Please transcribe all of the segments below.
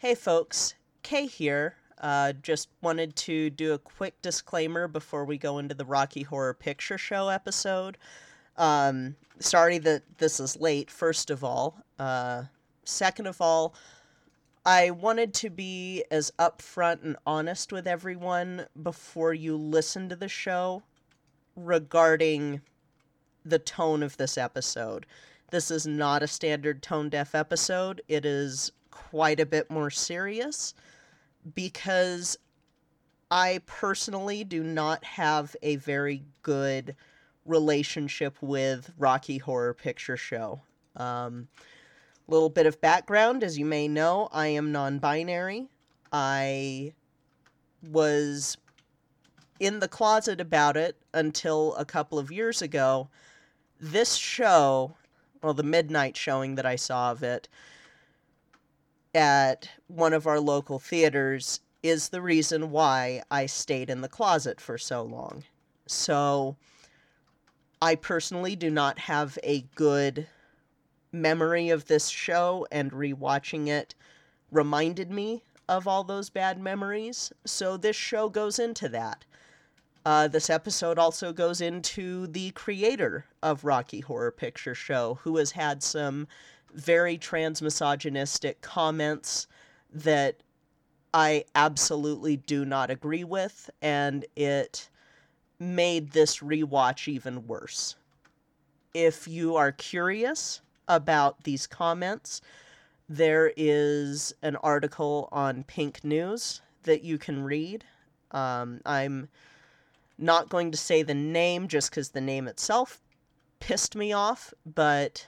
Hey, folks. Kay here. Uh, just wanted to do a quick disclaimer before we go into the Rocky Horror Picture Show episode. Um, sorry that this is late, first of all. Uh, second of all, I wanted to be as upfront and honest with everyone before you listen to the show regarding the tone of this episode. This is not a standard tone deaf episode. It is quite a bit more serious because I personally do not have a very good relationship with Rocky Horror Picture Show. Um, little bit of background, as you may know, I am non-binary. I was in the closet about it until a couple of years ago. This show, well, the midnight showing that I saw of it, at one of our local theaters is the reason why I stayed in the closet for so long. So I personally do not have a good memory of this show, and rewatching it reminded me of all those bad memories. So this show goes into that. Uh, this episode also goes into the creator of Rocky Horror Picture Show, who has had some very transmisogynistic comments that I absolutely do not agree with, and it made this rewatch even worse. If you are curious about these comments, there is an article on Pink News that you can read. Um, I'm not going to say the name just because the name itself pissed me off, but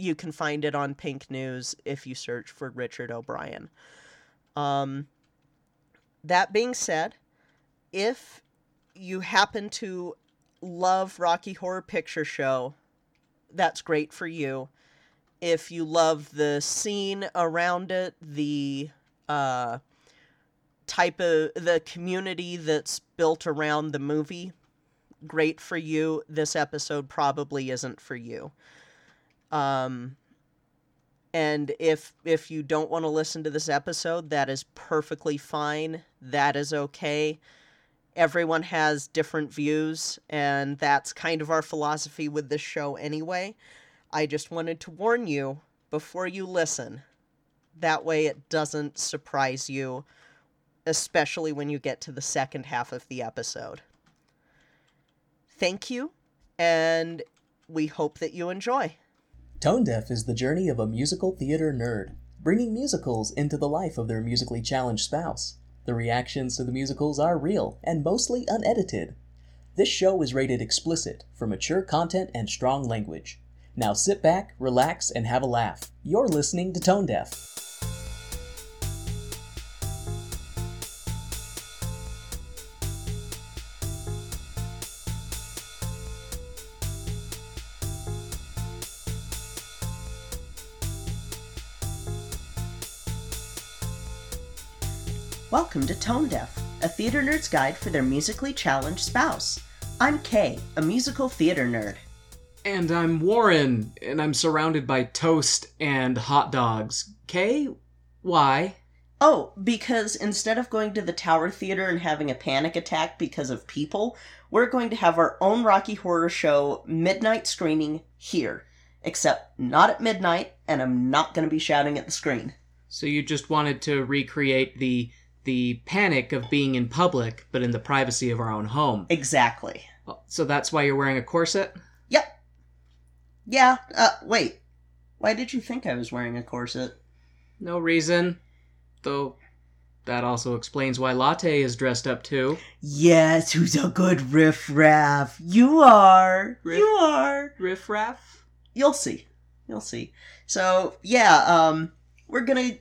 you can find it on Pink News if you search for Richard O'Brien. Um, that being said, if you happen to love Rocky Horror Picture Show, that's great for you. If you love the scene around it, the uh, type of the community that's built around the movie, great for you. This episode probably isn't for you. Um, and if if you don't want to listen to this episode, that is perfectly fine. That is okay. Everyone has different views, and that's kind of our philosophy with this show anyway. I just wanted to warn you before you listen. That way it doesn't surprise you, especially when you get to the second half of the episode. Thank you, and we hope that you enjoy. Tone Deaf is the journey of a musical theater nerd, bringing musicals into the life of their musically challenged spouse. The reactions to the musicals are real and mostly unedited. This show is rated explicit for mature content and strong language. Now sit back, relax, and have a laugh. You're listening to Tone Deaf. Welcome to Tone Deaf, a theater nerd's guide for their musically challenged spouse. I'm Kay, a musical theater nerd. And I'm Warren, and I'm surrounded by toast and hot dogs. Kay, why? Oh, because instead of going to the Tower Theater and having a panic attack because of people, we're going to have our own Rocky Horror Show midnight screening here. Except not at midnight, and I'm not going to be shouting at the screen. So you just wanted to recreate the the panic of being in public, but in the privacy of our own home. Exactly. So that's why you're wearing a corset? Yep. Yeah, uh, wait. Why did you think I was wearing a corset? No reason. Though that also explains why Latte is dressed up too. Yes, who's a good riffraff? You are. Riff- You are. Riffraff? You'll see. You'll see. So, yeah, um, we're gonna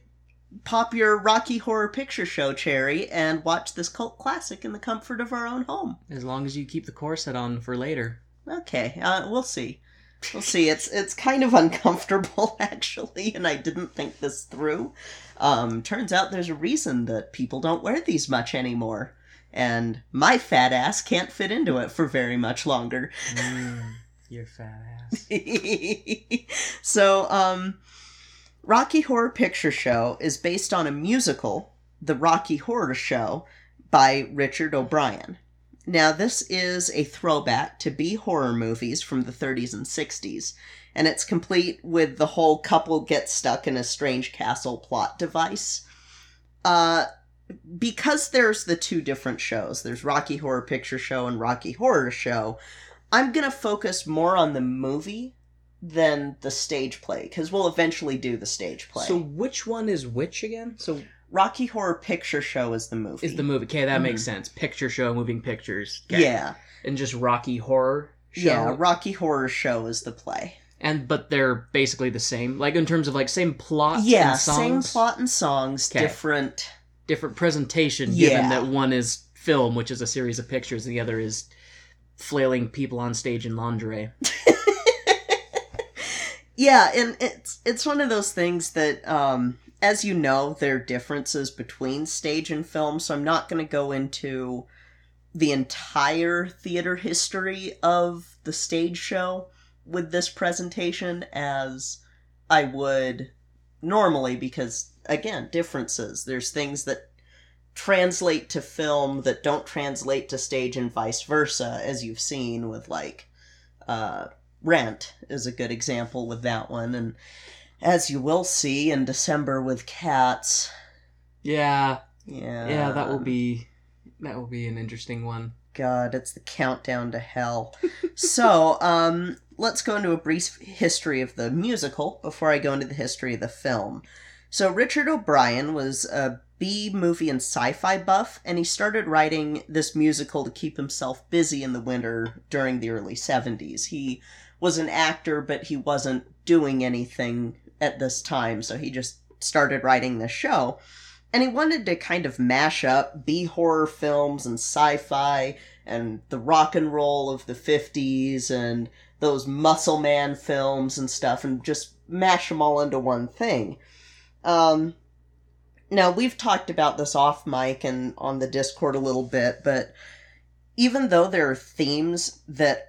pop your Rocky Horror Picture Show cherry and watch this cult classic in the comfort of our own home. As long as you keep the corset on for later. Okay, uh, we'll see. We'll see. It's it's kind of uncomfortable actually, and I didn't think this through. Um, turns out there's a reason that people don't wear these much anymore, and my fat ass can't fit into it for very much longer. Mm, your fat ass. so, um, Rocky Horror Picture Show is based on a musical, The Rocky Horror Show, by Richard O'Brien. Now, this is a throwback to B horror movies from the 30s and 60s, and it's complete with the whole couple gets stuck in a strange castle plot device. Uh, because there's the two different shows, there's Rocky Horror Picture Show and Rocky Horror Show, I'm gonna focus more on the movie than the stage play, because we'll eventually do the stage play. So which one is which again? So Rocky Horror Picture Show is the movie. is the movie? Okay, that makes mhm. sense. Picture show, moving pictures. Okay. Yeah. and just Rocky Horror show. Yeah, Rocky Horror Show is the play. and but they're basically the same, like in terms of like same plot. yeah, and songs, same plot and songs, 'Kay. different. different presentation. Yeah. Given that one is film, which is a series of pictures, and the other is flailing people on stage in lingerie. Yeah, and it's it's one of those things that, um, as you know, there are differences between stage and film. So I'm not going to go into the entire theater history of the stage show with this presentation as I would normally, because again, differences. There's things that translate to film that don't translate to stage and vice versa, as you've seen with like uh, Rent is a good example with that one, and as you will see in December with Cats, Yeah, yeah, yeah, that will be that will be an interesting one. God, it's the countdown to hell. so, um, let's go into a brief history of the musical before I go into the history of the film. So, Richard O'Brien was a B movie and sci fi buff, and he started writing this musical to keep himself busy in the winter during the early 70s. He was an actor, but he wasn't doing anything at this time, so he just started writing this show. And he wanted to kind of mash up B horror films and sci fi and the rock and roll of the 50s and those Muscle Man films and stuff and just mash them all into one thing. Um, now, we've talked about this off mic and on the Discord a little bit, but even though there are themes that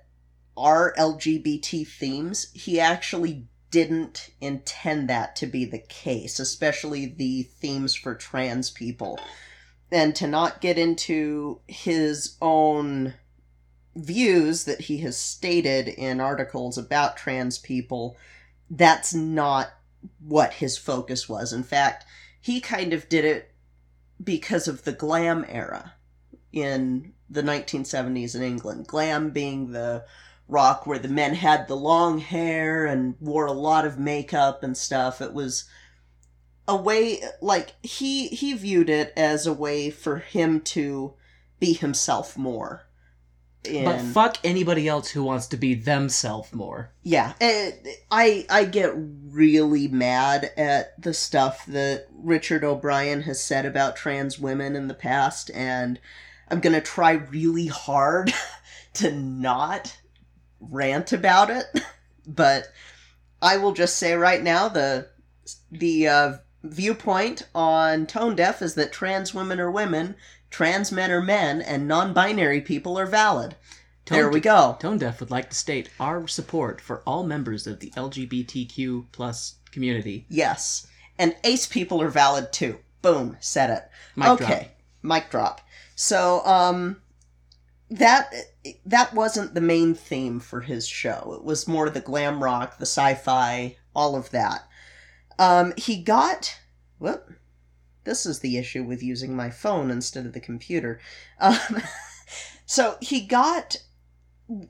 are LGBT themes, he actually didn't intend that to be the case, especially the themes for trans people. And to not get into his own views that he has stated in articles about trans people, that's not what his focus was. In fact, he kind of did it because of the glam era in the 1970s in England. Glam being the rock where the men had the long hair and wore a lot of makeup and stuff. It was a way like he he viewed it as a way for him to be himself more. But fuck anybody else who wants to be themselves more. yeah, eh, I I get really mad at the stuff that Richard O'Brien has said about trans women in the past, and I'm gonna try really hard to not rant about it. But I will just say right now the the uh, viewpoint on Tone Deaf is that trans women are women, trans men are men, and non-binary people are valid. there Tone we go. Tone Deaf would like to state our support for all members of the LGBTQ plus community. Yes. And ace people are valid too. Boom, said it. Mic okay. drop. Mic drop. So, um that that wasn't the main theme for his show. It was more the glam rock, the sci-fi, all of that. Um he got whoop. This is the issue with using my phone instead of the computer. Um, so he got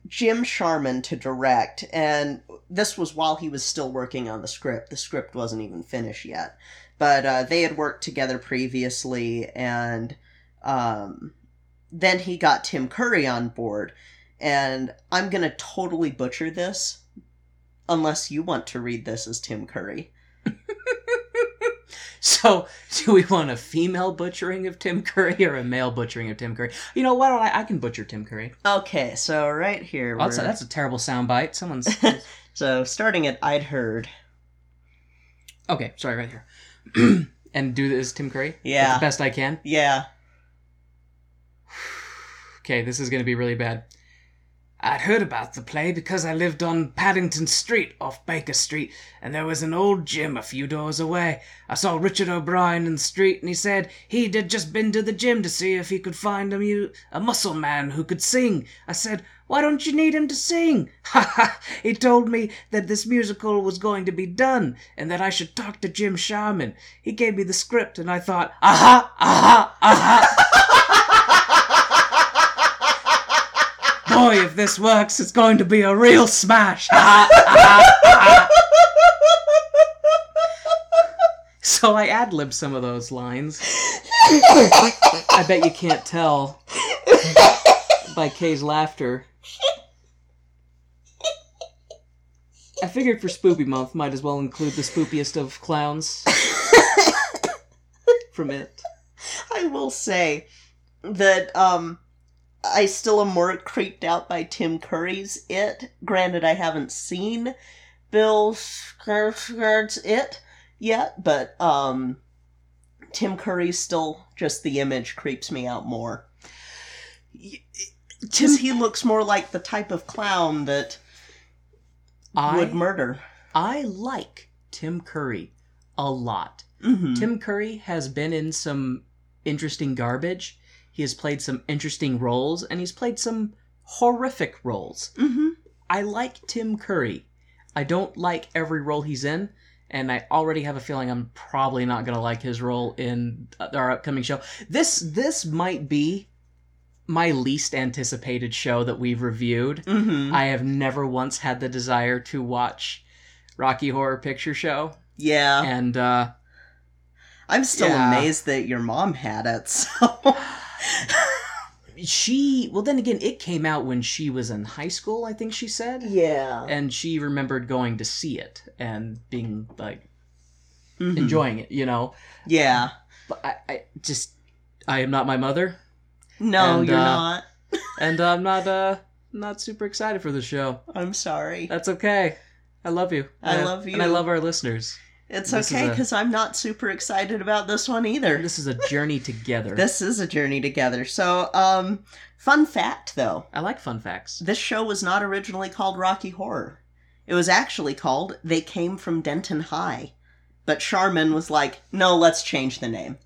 Jim Sharman to direct, and this was while he was still working on the script. The script wasn't even finished yet, but uh, they had worked together previously, and um, then he got Tim Curry on board. And I'm gonna totally butcher this, unless you want to read this as Tim Curry. So, do we want a female butchering of Tim Curry or a male butchering of Tim Curry? You know, why don't I? I can butcher Tim Curry. Okay, so right here, Oh, that's, a, that's a terrible soundbite. Someone's. so starting at I'd heard. okay, sorry, right here. and do this, Tim Curry. Yeah. the best I can. Yeah, Okay, this is gonna be really bad. I'd heard about the play because I lived on Paddington Street off Baker Street, and there was an old gym a few doors away. I saw Richard O'Brien in the street, and he said he'd just been to the gym to see if he could find a, mu- a muscle man who could sing. I said, Why don't you need him to sing? Ha ha! He told me that this musical was going to be done, and that I should talk to Jim Sharman. He gave me the script, and I thought, Aha! Aha! Aha! Boy, if this works, it's going to be a real smash. so I ad libbed some of those lines. I bet you can't tell by Kay's laughter. I figured for Spoopy Month, might as well include the spoopiest of clowns from it. I will say that um I still am more creeped out by Tim Curry's It. Granted, I haven't seen Bill Skarsgård's It yet, but um Tim Curry's still just the image creeps me out more. Because he looks more like the type of clown that I would murder. I like Tim Curry a lot. Mm-hmm. Tim Curry has been in some interesting garbage. He has played some interesting roles, and he's played some horrific roles. mm-hmm. I like Tim Curry. I don't like every role he's in, and I already have a feeling I'm probably not going to like his role in our upcoming show. This this might be my least anticipated show that we've reviewed. Mm-hmm. I have never once had the desire to watch Rocky Horror Picture Show, yeah. and uh, I'm still Yeah. amazed that your mom had it, so. She well then again it came out when she was in high school i think she said yeah. and she remembered going to see it and being like Mhm. enjoying it you know Yeah. but i, I just i am not my mother No, And, you're uh, not. and i'm not uh not super excited for the show I'm sorry. that's okay i love you I And love you and i love our listeners It's this okay because I'm not super excited about this one either. this is a journey together This is a journey together. So, um, fun fact though, i like fun facts this show was not originally called Rocky Horror. It was actually called They Came from Denton High. But Sharman was like, no, let's change the name.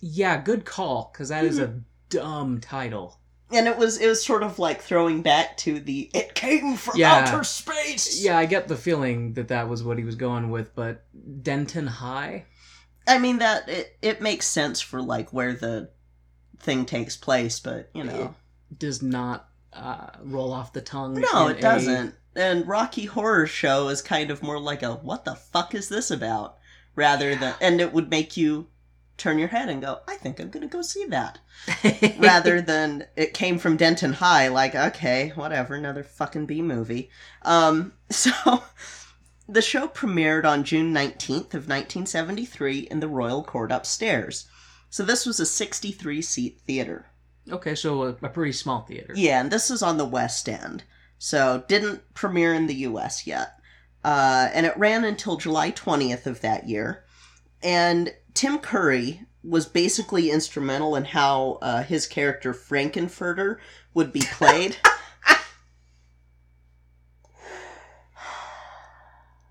yeah good call because that is a Mm-hmm. dumb title And it was it was sort of like throwing back to the it came from Yeah. outer space. yeah i get the feeling that that was what he was going with but denton high I mean that it it makes sense for like where the thing takes place, but you know. does not uh, roll off the tongue. No, it doesn't. And Rocky Horror Show is kind of more like a what the fuck is this about? Rather than and it would make you turn your head and go, I think I'm gonna go see that. Rather than it came from Denton High, like, okay, whatever, another fucking B movie. Um so the show premiered on June 19th of 1973 in the Royal Court upstairs. So this was a 63 seat theater. okay, so a, a pretty small theater. Yeah, and this is on the West End. So didn't premiere in the US yet. Uh, and it ran until July 20th of that year. And Tim Curry was basically instrumental in how uh, his character Frankenfurter would be played.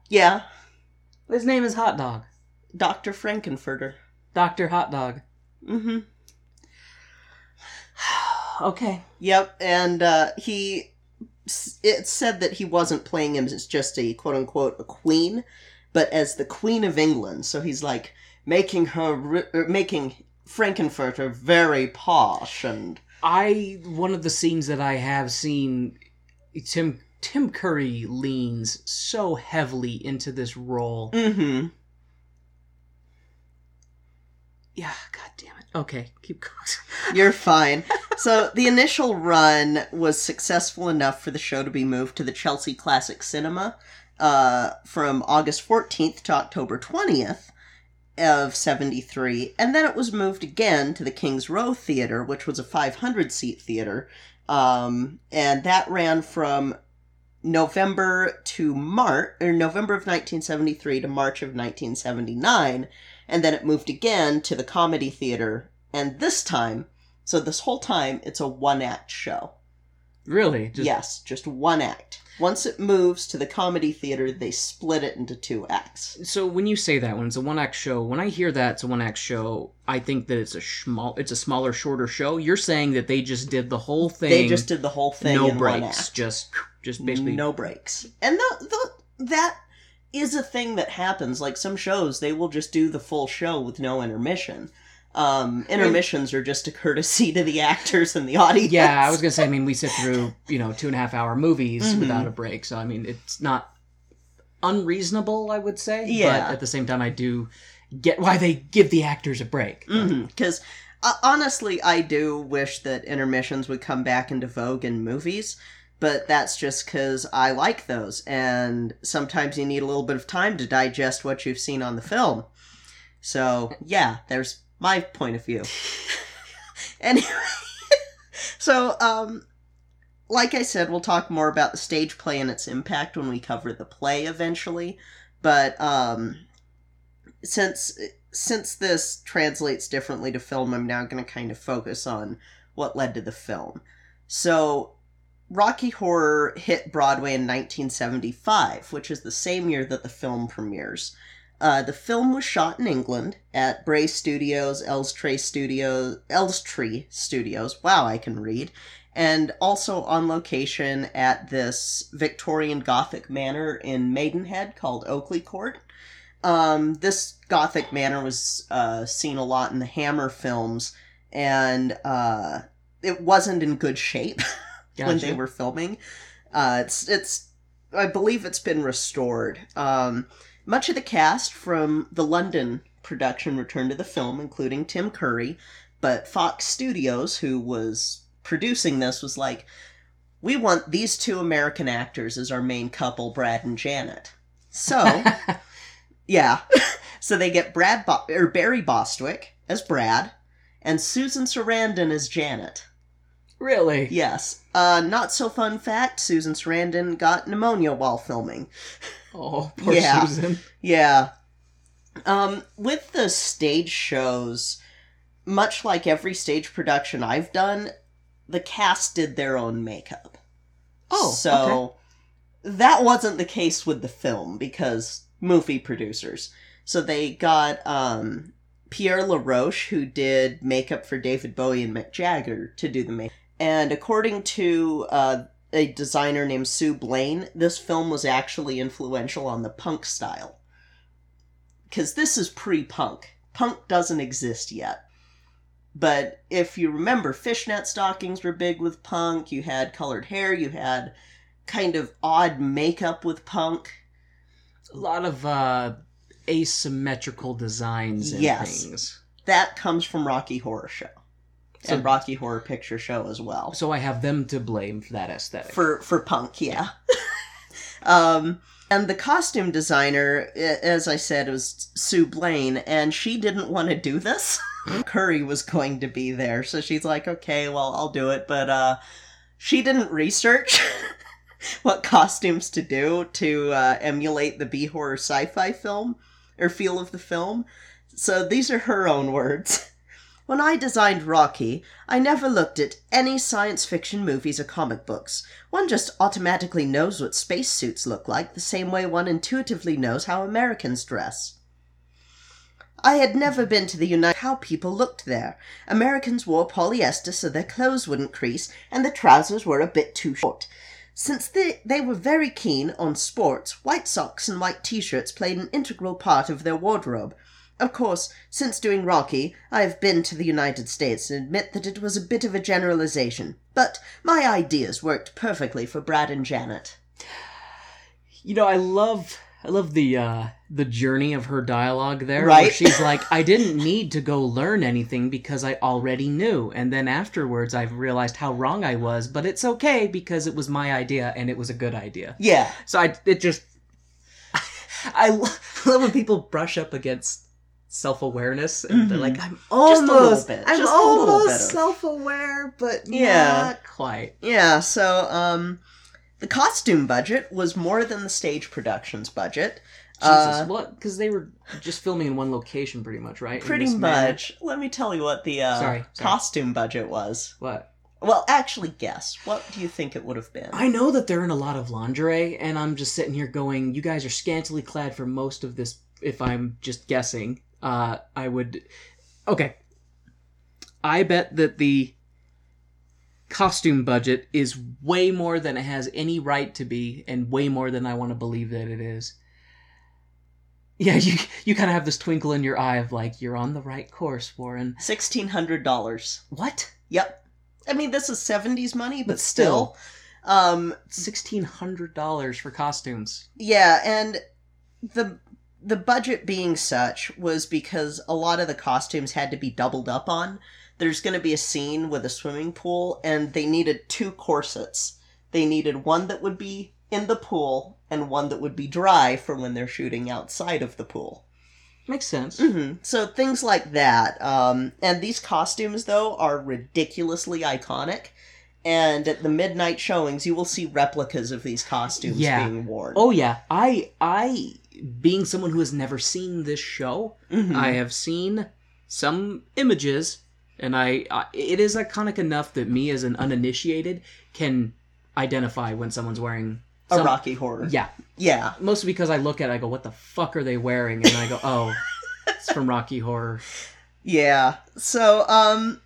yeah, His name is Hot Dog. Dr. Frankenfurter. Doctor Hot Dog. Mm-hmm. Okay. Yep, and uh, he. It said that he wasn't playing him as just a quote unquote a queen, but as the Queen of England. So he's like making her, er, making Frankenfurter very posh and. I one of the scenes that I have seen Tim Tim Curry leans so heavily into this role. Mm-hmm. Yeah, god damn it. Okay, keep going. You're fine. so the initial run was successful enough for the show to be moved to the Chelsea Classic Cinema uh, from August 14th to October 20th of 73, and then it was moved again to the King's Road Theater, which was a 500 seat theater, um, and that ran from November to March, or November of 1973 to March of 1979, and then it moved again to the Comedy Theater, and this time, so this whole time, it's a one act show. Really? Just, yes, just one act. Once it moves to the comedy theater, they split it into two acts. So when you say that when it's a one act show, when I hear that it's a one act show, I think that it's a small, it's a smaller, shorter show. You're saying that they just did the whole thing. They just did the whole thing no in one breaks, act. just just basically. no breaks. And the, the, that is a thing that happens. Like some shows, they will just do the full show with no intermission. Um, intermissions are just a courtesy to the actors and the audience. Yeah, I was gonna say. I mean, we sit through you know two and a half hour movies Mhm. without a break, so I mean, it's not unreasonable. I would say. Yeah. But at the same time, I do get why they give the actors a break. Because uh, honestly, I do wish that intermissions would come back into vogue in movies, but that's just because I like those, and sometimes you need a little bit of time to digest what you've seen on the film. So, yeah, there's my point of view. anyway, so, um, like I said, we'll talk more about the stage play and its impact when we cover the play eventually, but, um, since since this translates differently to film, I'm now going to kind of focus on what led to the film. So, Rocky Horror hit Broadway in 1975, which is the same year that the film premieres. Uh, the film was shot in England at Bray Studios, Elstree Studios, Elstree Studios. Wow, I can read. And also on location at this Victorian Gothic manor in Maidenhead called Oakley Court. Um, this Gothic manor was uh, seen a lot in the Hammer films, and uh, it wasn't in good shape when they were filming. Uh, it's it's I believe it's been restored. Um, much of the cast from the London production returned to the film, including Tim Curry, but Fox Studios, who was producing this, was like, "We want these two American actors as our main couple, Brad and Janet." So. Yeah. so they get Brad Bo- or Barry Bostwick as Brad and Susan Sarandon as Janet. really? Yes. Uh not so fun fact, Susan Sarandon got pneumonia while filming. Oh, poor Yeah. Susan. Yeah. Um with the stage shows, much like every stage production I've done, the cast did their own makeup. Oh, so that wasn't the case with the film because movie producers. So they got um, Pierre LaRoche, who did makeup for David Bowie and Mick Jagger, to do the makeup. And according to uh, a designer named Sue Blaine, this film was actually influential on the punk style. Because this is pre punk. Punk doesn't exist yet. But if you remember, fishnet stockings were big with punk. You had colored hair. You had kind of odd makeup with punk. A lot of uh, asymmetrical designs and Yes. things. That comes from Rocky Horror Show So- and Rocky Horror Picture Show as well. So I have them to blame for that aesthetic. for for punk yeah. Um and the costume designer as i said was sue blaine and she didn't want to do this. Curry was going to be there so she's like okay well i'll do it. But uh she didn't research what costumes to do to uh, emulate the b horror sci-fi film or feel of the film. So these are her own words when I designed Rocky, I never looked at any science fiction movies or comic books. One just automatically knows what spacesuits look like, the same way one intuitively knows how Americans dress. I had never been to the United how people looked there. Americans wore polyester so their clothes wouldn't crease, and the trousers were a bit too short. Since they, they were very keen on sports, white socks and white t shirts played an integral part of their wardrobe. Of course, since doing Rocky, I have been to the United States and admit that it was a bit of a generalization, but my ideas worked perfectly for Brad and Janet. You know, I love I love the uh the journey of her dialogue there. where Right. she's like, I didn't need to go learn anything because I already knew. And then afterwards I've realized how wrong I was, but it's okay because it was my idea and it was a good idea. Yeah, So I it just I lo- love when people brush up against self-awareness and they're Mhm. like I'm Just a almost bit, I'm almost self-aware but Yeah. not quite. yeah, so, um, the costume budget was more than the stage production's budget. Jesus, Uh, what? Because they were just filming in one location, pretty much, right? Pretty much. Let me tell you what the uh, Sorry, sorry. costume budget was. What? Well, actually, guess. What do you think it would have been? I know that they're in a lot of lingerie, and I'm just sitting here going, you guys are scantily clad for most of this, if I'm just guessing. Uh, I would. Okay. I bet that the costume budget is way more than it has any right to be, and way more than I want to believe that it is. Yeah, you you kind of have this twinkle in your eye of like you're on the right course, Warren. Sixteen hundred dollars. What? Yep. I mean, this is seventies money, but, But still. Um, Sixteen hundred dollars for costumes. yeah, and the the budget being such was because a lot of the costumes had to be doubled up on. There's going to be a scene with a swimming pool, and they needed two corsets. They needed one that would be in the pool and one that would be dry for when they're shooting outside of the pool. Makes sense. hmm So things like that. Um, and these costumes, though, are ridiculously iconic. And at the midnight showings, you will see replicas of these costumes Yeah. being worn. Oh yeah, I I being someone who has never seen this show, Mhm. I have seen some images, and I, I it is iconic enough that me as an uninitiated can identify when someone's wearing a Rocky Horror. Yeah, Yeah. mostly because I look at it, I go, "What the fuck are they wearing?" And I go, "Oh, it's from Rocky Horror." Yeah. So, um,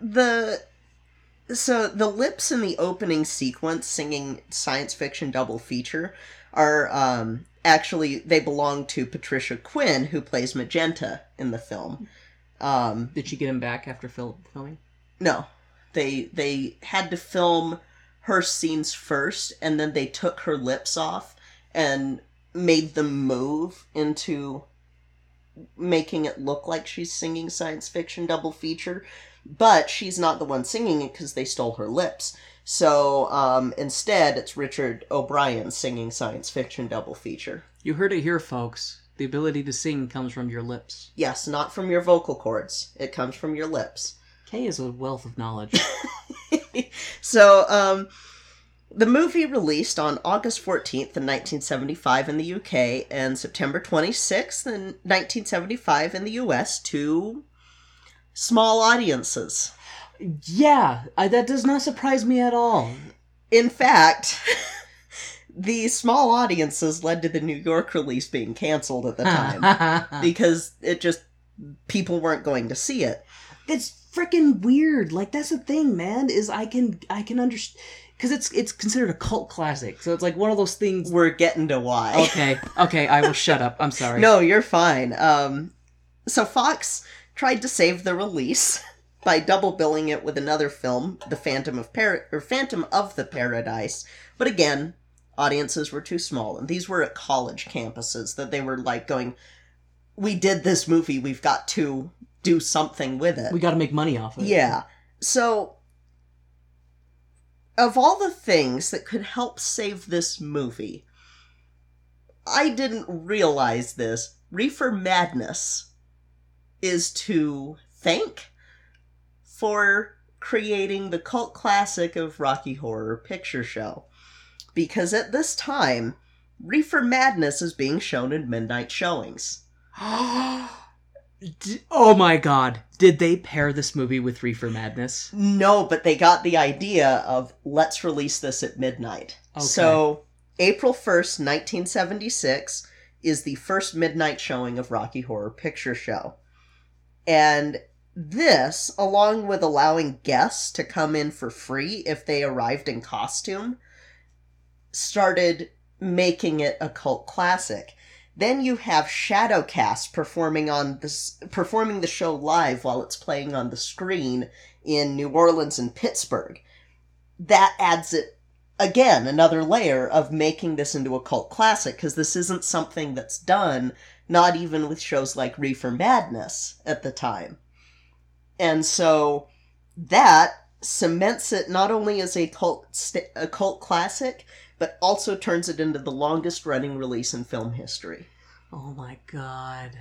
the. So the lips in the opening sequence singing science fiction double feature are um actually they belong to Patricia Quinn who plays Magenta in the film. Um Did she get him back after fil- filming? No, they they had to film her scenes first, and then they took her lips off and made them move into making it look like she's singing science fiction double feature. But she's not the one singing it because they stole her lips. So um, instead, it's Richard O'Brien singing science fiction double feature. You heard it here, folks. The ability to sing comes from your lips. Yes, not from your vocal cords. It comes from your lips. Kay is a wealth of knowledge. so, um, the movie released on August 14th in 1975 in the UK and September 26th in 1975 in the US to small audiences. Yeah, I, that does not surprise me at all. In fact, the small audiences led to the New York release being canceled at the time because it just people weren't going to see it. it's freaking weird. Like that's the thing, man. Is I can I can understand because it's it's considered a cult classic. So it's like one of those things. We're getting to why. Okay, okay, I will shut up. I'm sorry. No, you're fine. Um, so Fox tried to save the release by double billing it with another film, The Phantom of Par- or Phantom of the Paradise. But again, audiences were too small, and these were at college campuses that they were like going, "We did this movie. We've got to do something with it." we got to make money off of it. Yeah. So, of all the things that could help save this movie, I didn't realize this. Reefer Madness is to thank for creating the cult classic of Rocky Horror Picture Show. Because at this time, Reefer Madness is being shown in midnight showings. Oh my god! Did they pair this movie with Reefer Madness? No, but they got the idea of let's release this at midnight. Okay. So, April 1st, 1976 is the first midnight showing of Rocky Horror Picture Show. And this, along with allowing guests to come in for free if they arrived in costume, started making it a cult classic. Then you have Shadowcast performing on this performing the show live while it's playing on the screen in New Orleans and Pittsburgh. That adds it again another layer of making this into a cult classic because this isn't something that's done not even with shows like Reefer Madness at the time. And so that cements it not only as a cult st- a cult classic but also turns it into the longest running release in film history. Oh my god!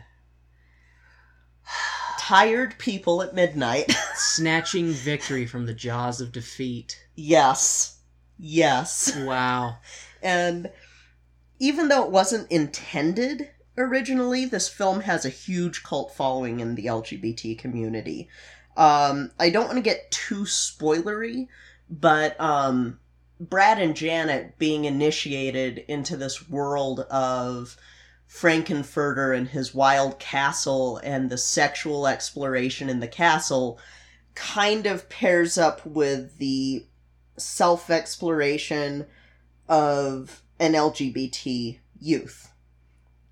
Tired people at midnight. Snatching victory from the jaws of defeat. yes. Yes. Wow. And even though it wasn't intended originally, this film has a huge cult following in the LGBT community. Um, I don't want to get too spoilery, but um, Brad and Janet being initiated into this world of Frankenfurter and his wild castle and the sexual exploration in the castle kind of pairs up with the self exploration of an LGBT youth.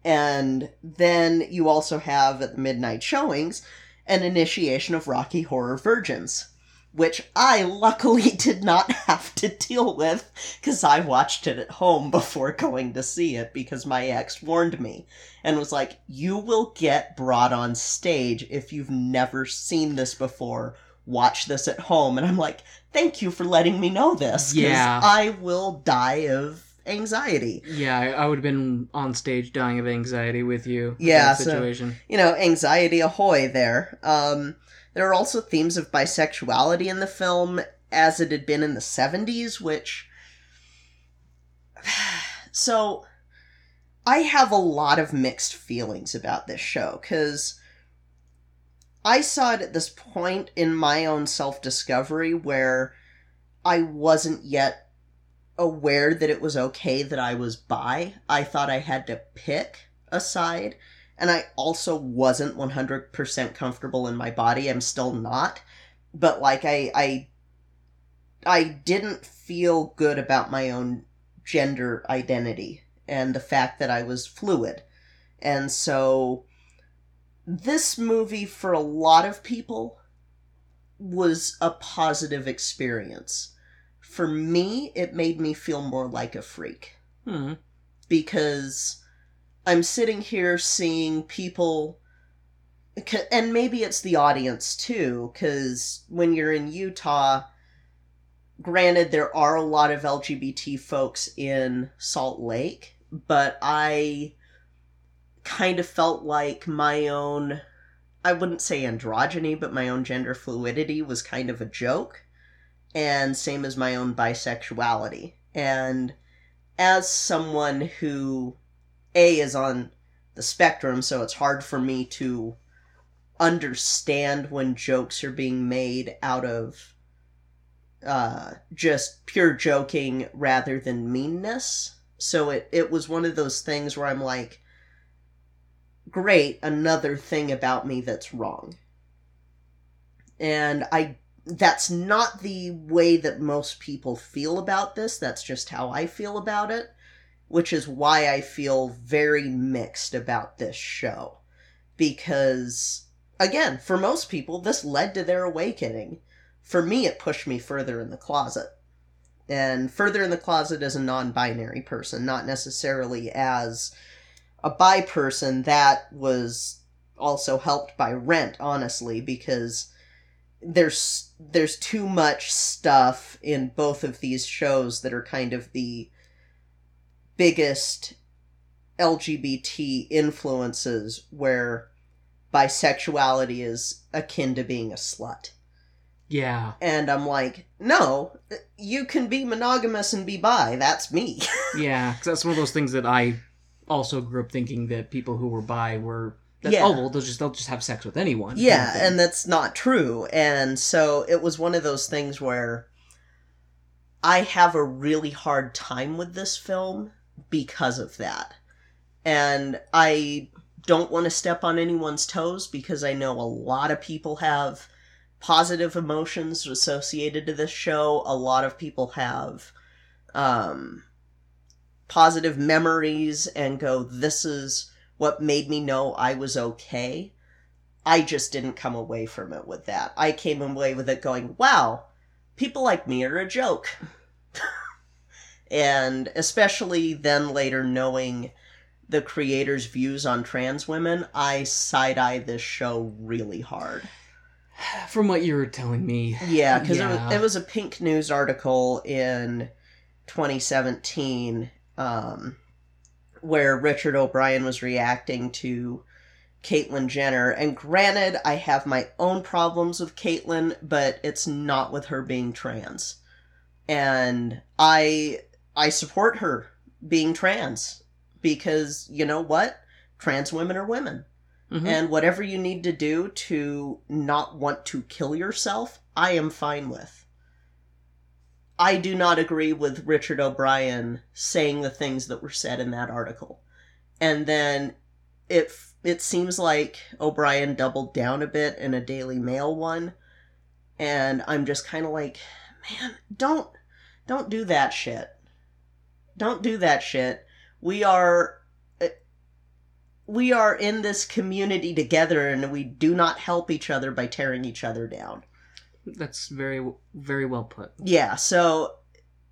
And then you also have at the midnight showings an initiation of Rocky Horror Virgins, which I luckily did not have to deal with because I watched it at home before going to see it because my ex warned me and was like, You will get brought on stage if you've never seen this before. Watch this at home. And I'm like, Thank you for letting me know this. Yeah. I will die of anxiety. Yeah, I, I would have been on stage dying of anxiety with you. Yeah, that so- situation. you know, anxiety ahoy there. Um, there are also themes of bisexuality in the film, as it had been in the 70s, which. So, I have a lot of mixed feelings about this show, because I saw it at this point in my own self discovery where I wasn't yet aware that it was okay that I was bi. I thought I had to pick a side and I also wasn't 100% comfortable in my body. I'm still not. But like I I I didn't feel good about my own gender identity and the fact that I was fluid. And so this movie for a lot of people was a positive experience. For me, it made me feel more like a freak Hmm. because I'm sitting here seeing people, and maybe it's the audience too, because when you're in Utah, granted, there are a lot of LGBT folks in Salt Lake, but I kind of felt like my own, I wouldn't say androgyny, but my own gender fluidity was kind of a joke, and same as my own bisexuality. And as someone who a is on the spectrum, so it's hard for me to understand when jokes are being made out of uh, just pure joking rather than meanness. So it, it was one of those things where I'm like, great, another thing about me that's wrong. And I that's not the way that most people feel about this. That's just how I feel about it which is why I feel very mixed about this show. Because, again, for most people, this led to their awakening. For me, it pushed me further in the closet. And further in the closet as a non binary person, not necessarily as a bi person. That was also helped by Rent, honestly, because there's there's too much stuff in both of these shows that are kind of the biggest LGBT influences where bisexuality is akin to being a slut. Yeah. And I'm like, no, you can be monogamous and be bi. That's me. yeah, because that's one of those things that I also grew up thinking that people who were bi were. That, Yeah. Oh well, they'll just they'll just have sex with anyone. kind of yeah, and that's not true. And so it was one of those things where I have a really hard time with this film because of that. And I don't want to step on anyone's toes because I know a lot of people have positive emotions associated to this show. A lot of people have um, positive memories and go, this is what made me know I was okay. I just didn't come away from it with that. I came away with it going, wow, people like me are a joke. and especially then later knowing the creator's views on trans women, I side eye this show really hard. From what you were telling me. Yeah, because it, Yeah. was, it was a Pink News article in 2017 um, where Richard O'Brien was reacting to Caitlyn Jenner. And granted, I have my own problems with Caitlyn, but it's not with her being trans. And I I support her being trans because you know what? Trans women are women. Mhm. And whatever you need to do to not want to kill yourself, I am fine with. I do not agree with Richard O'Brien saying the things that were said in that article. And then it it seems like O'Brien doubled down a bit in a Daily Mail one, and I'm just kind of like, man, don't don't do that shit. Don't do that shit. We are uh, we are in this community together and we do not help each other by tearing each other down. That's very very well put. Yeah, so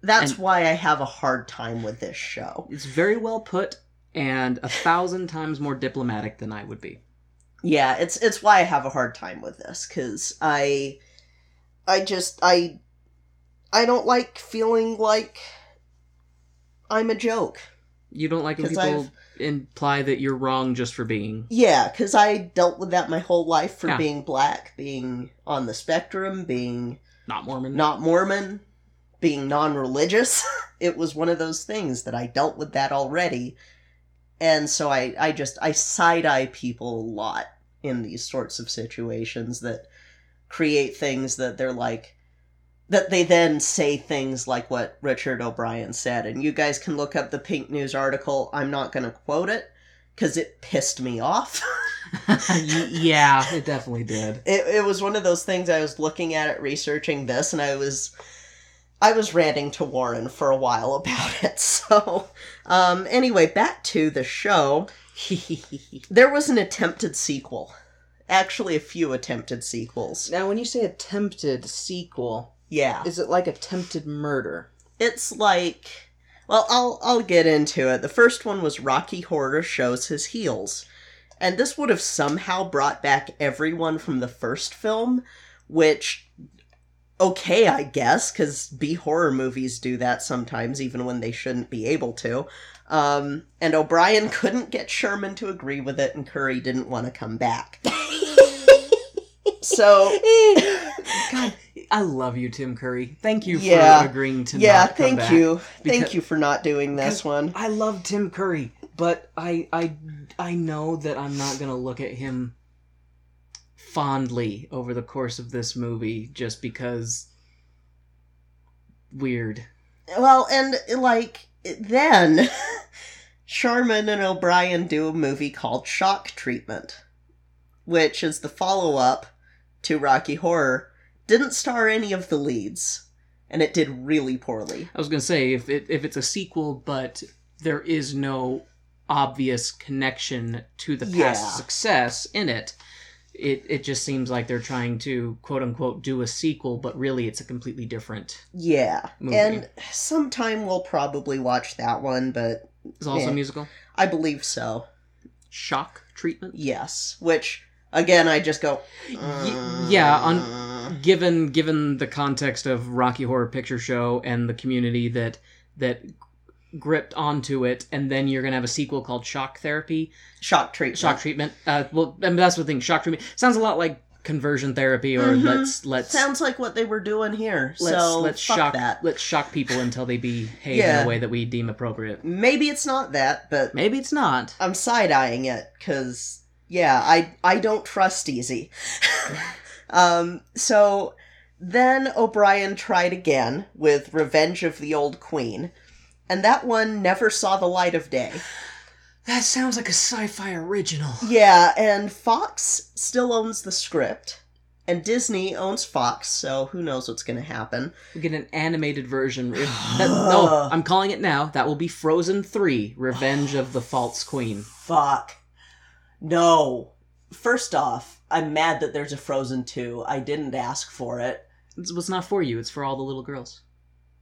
that's And- why I have a hard time with this show. It's very well put and a thousand times more diplomatic than I would be. Yeah, it's it's why I have a hard time with this cuz I I just I I don't like feeling like I'm a joke. You don't like when people I've- imply that you're wrong just for being. Yeah, cuz I dealt with that my whole life for Yeah. being black, being on the spectrum, being Not Mormon. not Mormon, being non religious. it was one of those things that I dealt with that already. And so I, I just, I side eye people a lot in these sorts of situations that create things that they're like, that they then say things like what Richard O'Brien said. And you guys can look up the Pink News article. I'm not going to quote it because it pissed me off. Yeah, it definitely did. it, it was one of those things I was looking at it researching this and I was I was ranting to Warren for a while about it. So um anyway, back to the show. There was an attempted sequel. Actually a few attempted sequels. Now, when you say attempted sequel, Yeah. is it like attempted murder? It's like well, I'll I'll get into it. The first one was Rocky Horror shows his heels. And this would have somehow brought back everyone from the first film, which okay, I guess, cuz B horror movies do that sometimes even when they shouldn't be able to. Um, and O'Brien couldn't get Sharman to agree with it and Curry didn't want to come back. so God, I love you, Tim Curry. Thank you Yeah. for agreeing to yeah, thank you. Thank you for not doing this one. I love Tim Curry, but I I I know that I'm not gonna look at him fondly over the course of this movie just because weird. Well, and like then Sharman and O'Brien do a movie called Shock Treatment, which is the follow-up to Rocky Horror. Didn't star any of the leads, and it did really poorly. I was gonna say if it if it's a sequel, but there is no obvious connection to the past Yeah. success in it. It, it just seems like they're trying to quote unquote do a sequel, but really it's a completely different. Yeah, Movie. and sometime we'll probably watch that one, but It's also a eh, musical. I believe so. Shock treatment. Yes, which again I just go. Y- yeah, on given given the context of Rocky Horror Picture Show and the community that that gripped onto it, and then you're gonna have a sequel called Shock Therapy, shock treatment. Shock Treatment. Uh, well, I mean, that's the thing. Shock Treatment sounds a lot like conversion therapy, or Mhm. let's let's Sounds like what they were doing here. let's so let's shock that. let's shock people until they behave in a way that we deem appropriate. Maybe it's not that, but Maybe it's not. I'm side eyeing it because yeah, I I don't trust easy. um, so then O'Brien tried again with Revenge of the Old Queen, and that one never saw the light of day. That sounds like a sci-fi original. Yeah, and Fox still owns the script, and Disney owns Fox, so who knows what's going to happen. We get an animated version. That- no, I'm calling it now. That will be Frozen 3 Revenge of the False Queen. Fuck. No. First off, I'm mad that there's a Frozen 2. I didn't ask for it. It's, not for you, it's for all the little girls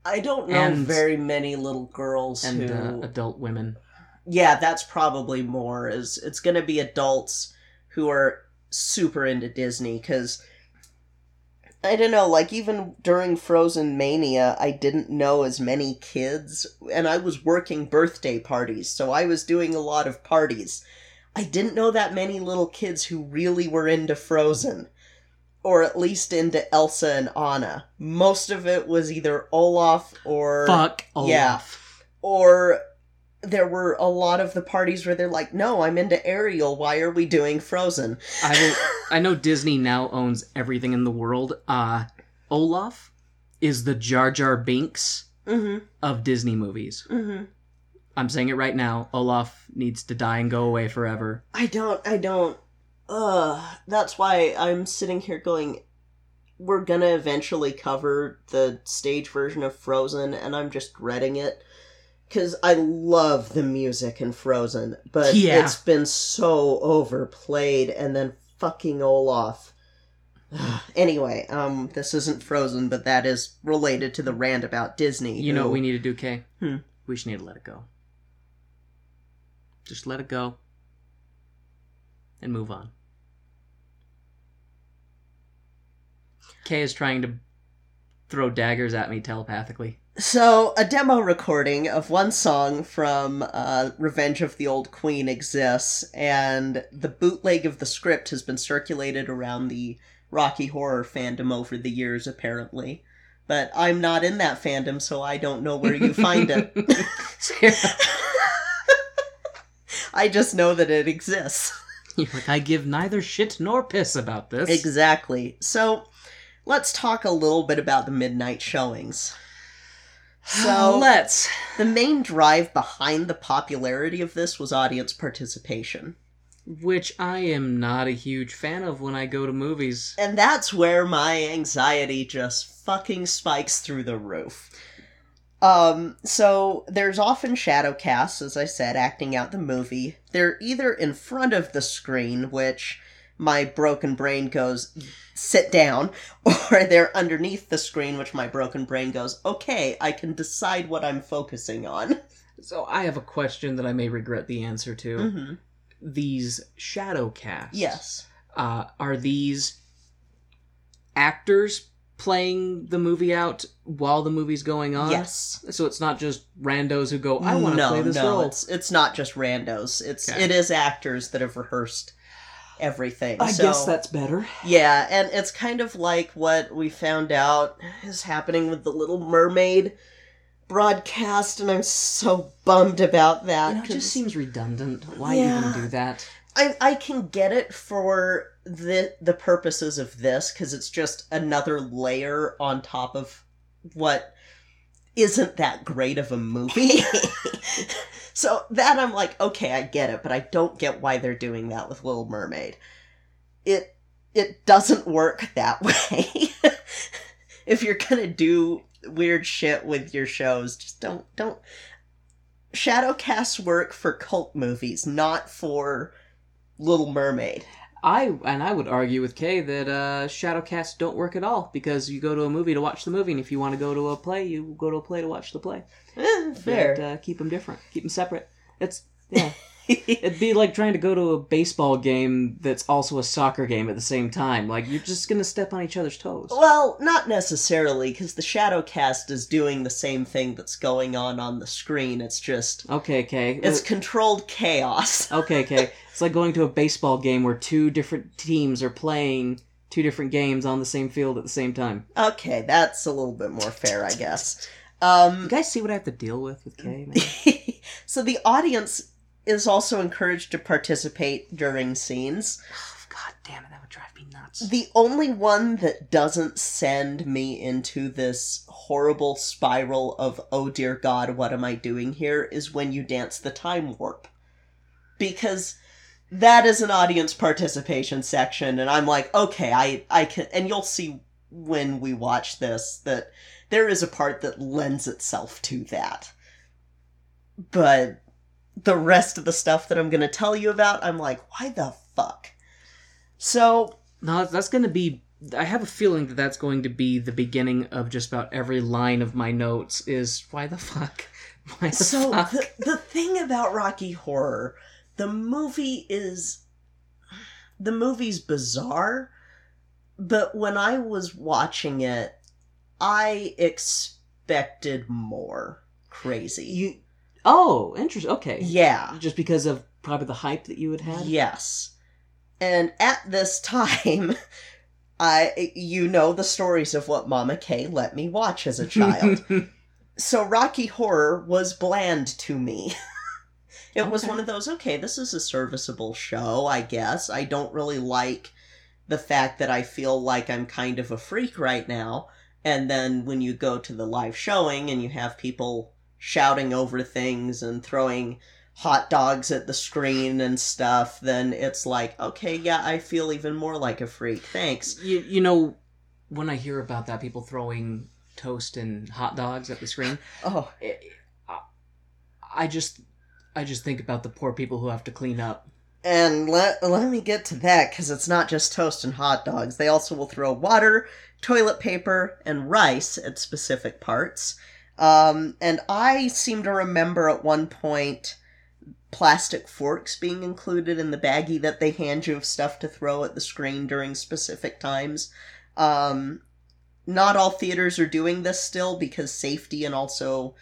I don't know And- very many little girls and who. uh, adult women. yeah, that's probably more. Is it's going to be adults who are super into Disney because I don't know. Like even during Frozen Mania, I didn't know as many kids, and I was working birthday parties, so I was doing a lot of parties. I didn't know that many little kids who really were into Frozen. Or at least into Elsa and Anna. Most of it was either Olaf or Fuck Olaf. yeah. or there were a lot of the parties where they're like, "No, I'm into Ariel. Why are we doing Frozen?" I will, I know Disney now owns everything in the world. Uh, Olaf is the Jar Jar Binks Mm-hmm. of Disney movies. Mm-hmm. I'm saying it right now. Olaf needs to die and go away forever. I don't. I don't. Ugh. That's why I'm sitting here going. We're gonna eventually cover the stage version of Frozen, and I'm just dreading it because I love the music in Frozen, but Yeah. it's been so overplayed, and then fucking Olaf. anyway, um, this isn't Frozen, but that is related to the rant about Disney. You know what we need to do, Kay? Hmm. We just need to let it go. Just let it go. And move on. Kay is trying to throw daggers at me telepathically. So, a demo recording of one song from uh, Revenge of the Old Queen exists, and the bootleg of the script has been circulated around the Rocky Horror fandom over the years, apparently. But I'm not in that fandom, so I don't know where you find it. I just know that it exists. Like, I give neither shit nor piss about this. Exactly. So, let's talk a little bit about the midnight showings. So, let's. The main drive behind the popularity of this was audience participation. Which I am not a huge fan of when I go to movies. And that's where my anxiety just fucking spikes through the roof. Um, so there's often shadow casts, as I said, acting out the movie. They're either in front of the screen, which my broken brain goes, sit down, or they're underneath the screen, which my broken brain goes, okay, I can decide what I'm focusing on. So I have a question that I may regret the answer to. hmm These shadow casts. Yes. uh, are these actors playing the movie out while the movie's going on? Yes. So it's not just randos who go, I want to no, play this no, role. It's it's not just randos. It's Okay. it is actors that have rehearsed everything. I So, guess that's better. yeah, and it's kind of like what we found out is happening with the Little Mermaid broadcast, and I'm so bummed about that. You know, it 'cause just seems redundant. Why Yeah. even do that? I I can get it for the the purposes of this because it's just another layer on top of what isn't that great of a movie. so that I'm like, okay, I get it, but I don't get why they're doing that with Little Mermaid. It it doesn't work that way. if you're gonna do weird shit with your shows, just don't don't shadow cast work for cult movies, not for Little Mermaid. I and I would argue with Kay that uh, shadowcasts don't work at all because you go to a movie to watch the movie, and if you want to go to a play, you go to a play to watch the play. Eh, fair. But, uh, keep them different. Keep them separate. It's yeah. It'd be like trying to go to a baseball game that's also a soccer game at the same time. Like you're just gonna step on each other's toes. well, not necessarily, because the shadow cast is doing the same thing that's going on on the screen. It's just Okay, Kay. it's controlled chaos. okay, Kay. It's like going to a baseball game where two different teams are playing two different games on the same field at the same time. Okay, that's a little bit more fair, I guess. Um, You guys see what I have to deal with with Kay, so the audience is also encouraged to participate during scenes. God damn it, that would drive me nuts. The only one that doesn't send me into this horrible spiral of, oh dear god, what am I doing here, is when you dance the time warp. Because that is an audience participation section, and I'm like, okay, I, I can, and you'll see when we watch this that there is a part that lends itself to that. But the rest of the stuff that I'm going to tell you about, I'm like, why the fuck? So, No, that's gonna be. I have a feeling that that's going to be the beginning of just about every line of my notes. Is why the fuck? Why the so fuck? the, the thing about Rocky Horror, the movie is the movie's bizarre, but when I was watching it, I expected more crazy. You. Oh, interesting. Okay. yeah. Just because of probably the hype that you had had. Yes. And at this time, I you know the stories of what Mama Kay let me watch as a child. so Rocky Horror was bland to me. It was one of those, okay, this is a serviceable show, I guess. I don't really like the fact that I feel like I'm kind of a freak right now. And then when you go to the live showing and you have people shouting over things and throwing hot dogs at the screen and stuff, then it's like, okay, yeah, I feel even more like a freak. Thanks. You, you know, when I hear about that, people throwing toast and hot dogs at the screen, Oh, I- I just, I just think about the poor people who have to clean up. And let let me get to that because it's not just toast and hot dogs. They also will throw water, toilet paper, and rice at specific parts. Um, and I seem to remember at one point plastic forks being included in the baggie that they hand you of stuff to throw at the screen during specific times. Um, not all theaters are doing this still because safety and also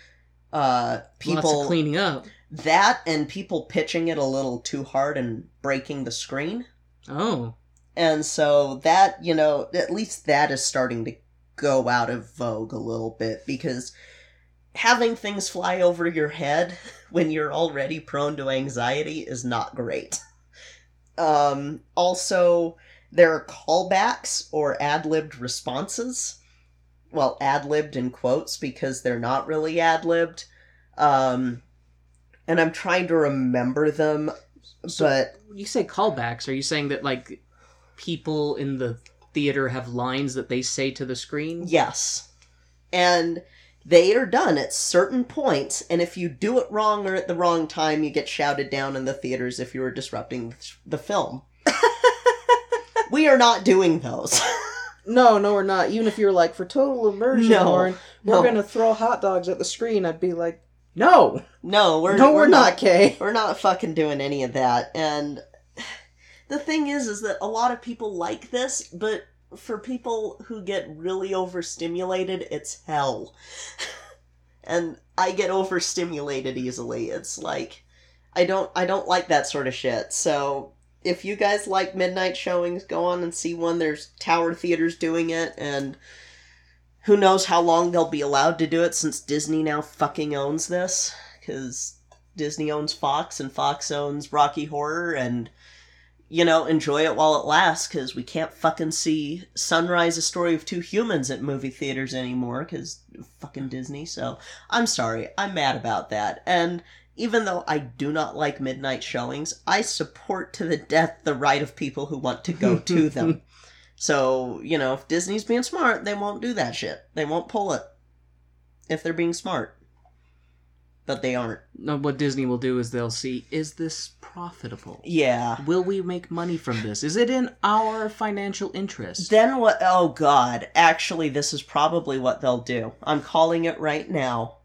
uh, people cleaning up. that and people pitching it a little too hard and breaking the screen. Oh, And so that, you know, at least that is starting to go out of vogue a little bit because having things fly over your head when you're already prone to anxiety is not great. Um, also, there are callbacks or ad libbed responses. Well, ad libbed in quotes because they're not really ad libbed. Um, and I'm trying to remember them, So- but you say callbacks? Are you saying that like people in the theater have lines that they say to the screen? Yes. And they are done at certain points, and if you do it wrong or at the wrong time, you get shouted down in the theaters if you are disrupting the film. we are not doing those. No, no, we're not. Even if you're like for total immersion, No, Lauren, we're no. gonna throw hot dogs at the screen. I'd be like, no, no, we're no, we're, we're not, Kay. We're not fucking doing any of that. And the thing is, is that a lot of people like this, but for people who get really overstimulated, it's hell. and I get overstimulated easily. It's like I don't I don't like that sort of shit. So if you guys like midnight showings, go on and see one. There's Tower Theaters doing it, and who knows how long they'll be allowed to do it since Disney now fucking owns this. Because Disney owns Fox, and Fox owns Rocky Horror, and you know, enjoy it while it lasts. Because we can't fucking see Sunrise: A Story of Two Humans at movie theaters anymore. Because fucking Disney. So I'm sorry, I'm mad about that, and even though I do not like midnight showings, I support to the death the right of people who want to go to them. So, you know, if Disney's being smart, they won't do that shit. They won't pull it. If they're being smart. But they aren't. No, what Disney will do is they'll see: is this profitable? Yeah. Will we make money from this? Is it in our financial interest? Then what? Oh, God. Actually, this is probably what they'll do. I'm calling it right now.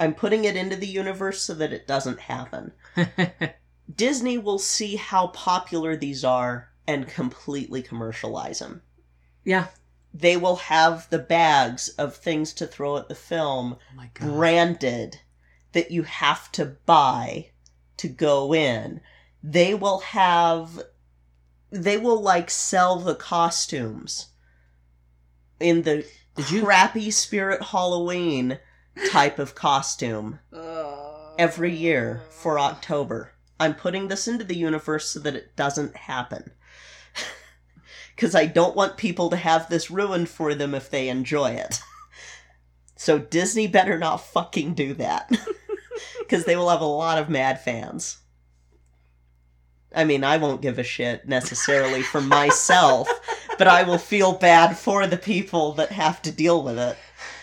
I'm putting it into the universe so that it doesn't happen. Disney will see how popular these are and completely commercialize them. yeah. They will have the bags of things to throw at the film Oh branded that you have to buy to go in. They will have they will like sell the costumes in the Did you- crappy spirit Halloween type of costume oh. every year for October. I'm putting this into the universe so that it doesn't happen. Because I don't want people to have this ruined for them if they enjoy it. So Disney better not fucking do that. Because they will have a lot of mad fans. I mean, I won't give a shit necessarily for myself, but I will feel bad for the people that have to deal with it.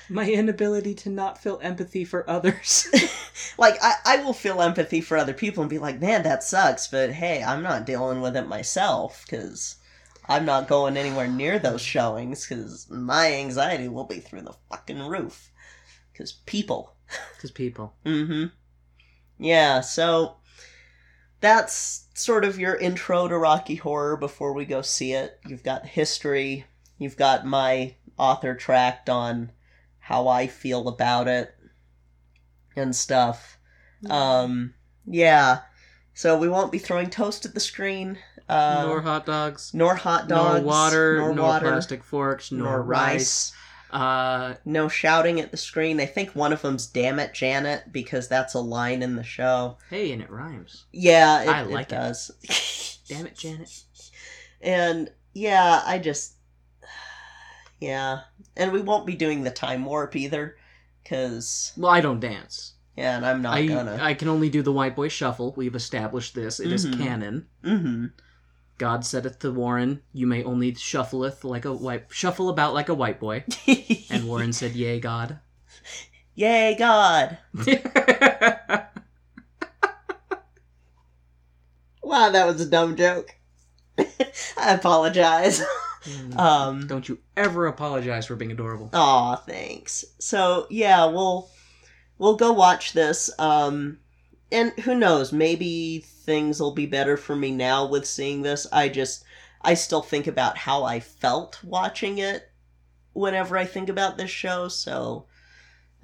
My inability to not feel empathy for others. like I, I will feel empathy for other people and be like man that sucks but hey i'm not dealing with it myself because i'm not going anywhere near those showings because my anxiety will be through the fucking roof because people Because people. mm-hmm yeah so that's sort of your intro to rocky horror before we go see it you've got history you've got my author tract on how i feel about it and stuff um, yeah. So we won't be throwing toast at the screen. Uh, nor hot dogs. nor hot dogs. nor water. Nor, Nor, water. plastic forks. Nor, Nor rice. rice. Uh, No shouting at the screen. I think one of them's "Damn it, Janet" because that's a line in the show. hey, and it rhymes. Yeah, it, I like it. does. Damn it, Janet. and yeah, I just yeah, and we won't be doing the time warp either, because Well, I don't dance. yeah, and I'm not I gonna. I can only do the white boy shuffle. We've established this. It is Mhm. canon. mm-hmm. God saideth to Warren, "You may only shuffleth like a white shuffle about like a white boy." And Warren said, "Yea, God." Yay, God! Wow, that was a dumb joke. I apologize. um. Don't you ever apologize for being adorable. Aw, thanks. So yeah, we'll we'll go watch this. Um, and who knows? Maybe things will be better for me now with seeing this. I just I still think about how I felt watching it whenever I think about this show. So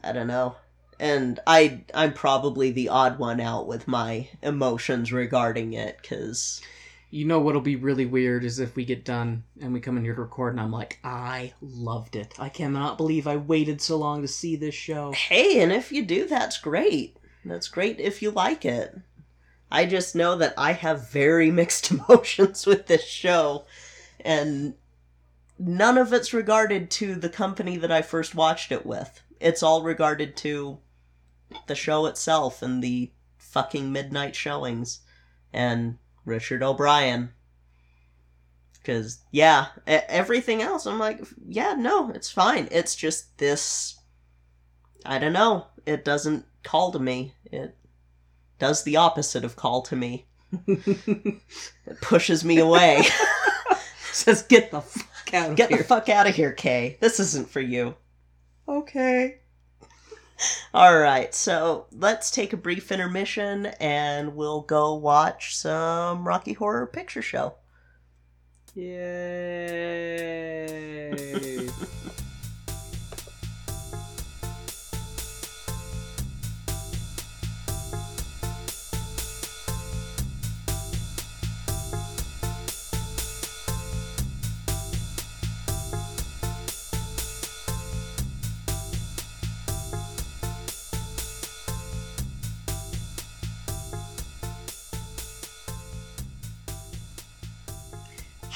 I don't know. And I I'm probably the odd one out with my emotions regarding it because You know what'll be really weird is if we get done and we come in here to record and I'm like, I loved it. I cannot believe I waited so long to see this show. Hey, and if you do, that's great. That's great if you like it. I just know that I have very mixed emotions with this show, and none of it's regarded to the company that I first watched it with. It's all regarded to the show itself and the fucking midnight showings and Richard O'Brien. Because, yeah, everything else, I'm like, yeah, no, it's fine. It's just this I don't know. It doesn't call to me. It does the opposite of call to me. It pushes me away. Says, get the fuck out of Get here. the fuck out of here, Kay. This isn't for you. Okay. Alright, so let's take a brief intermission and we'll go watch some Rocky Horror Picture Show. Yay.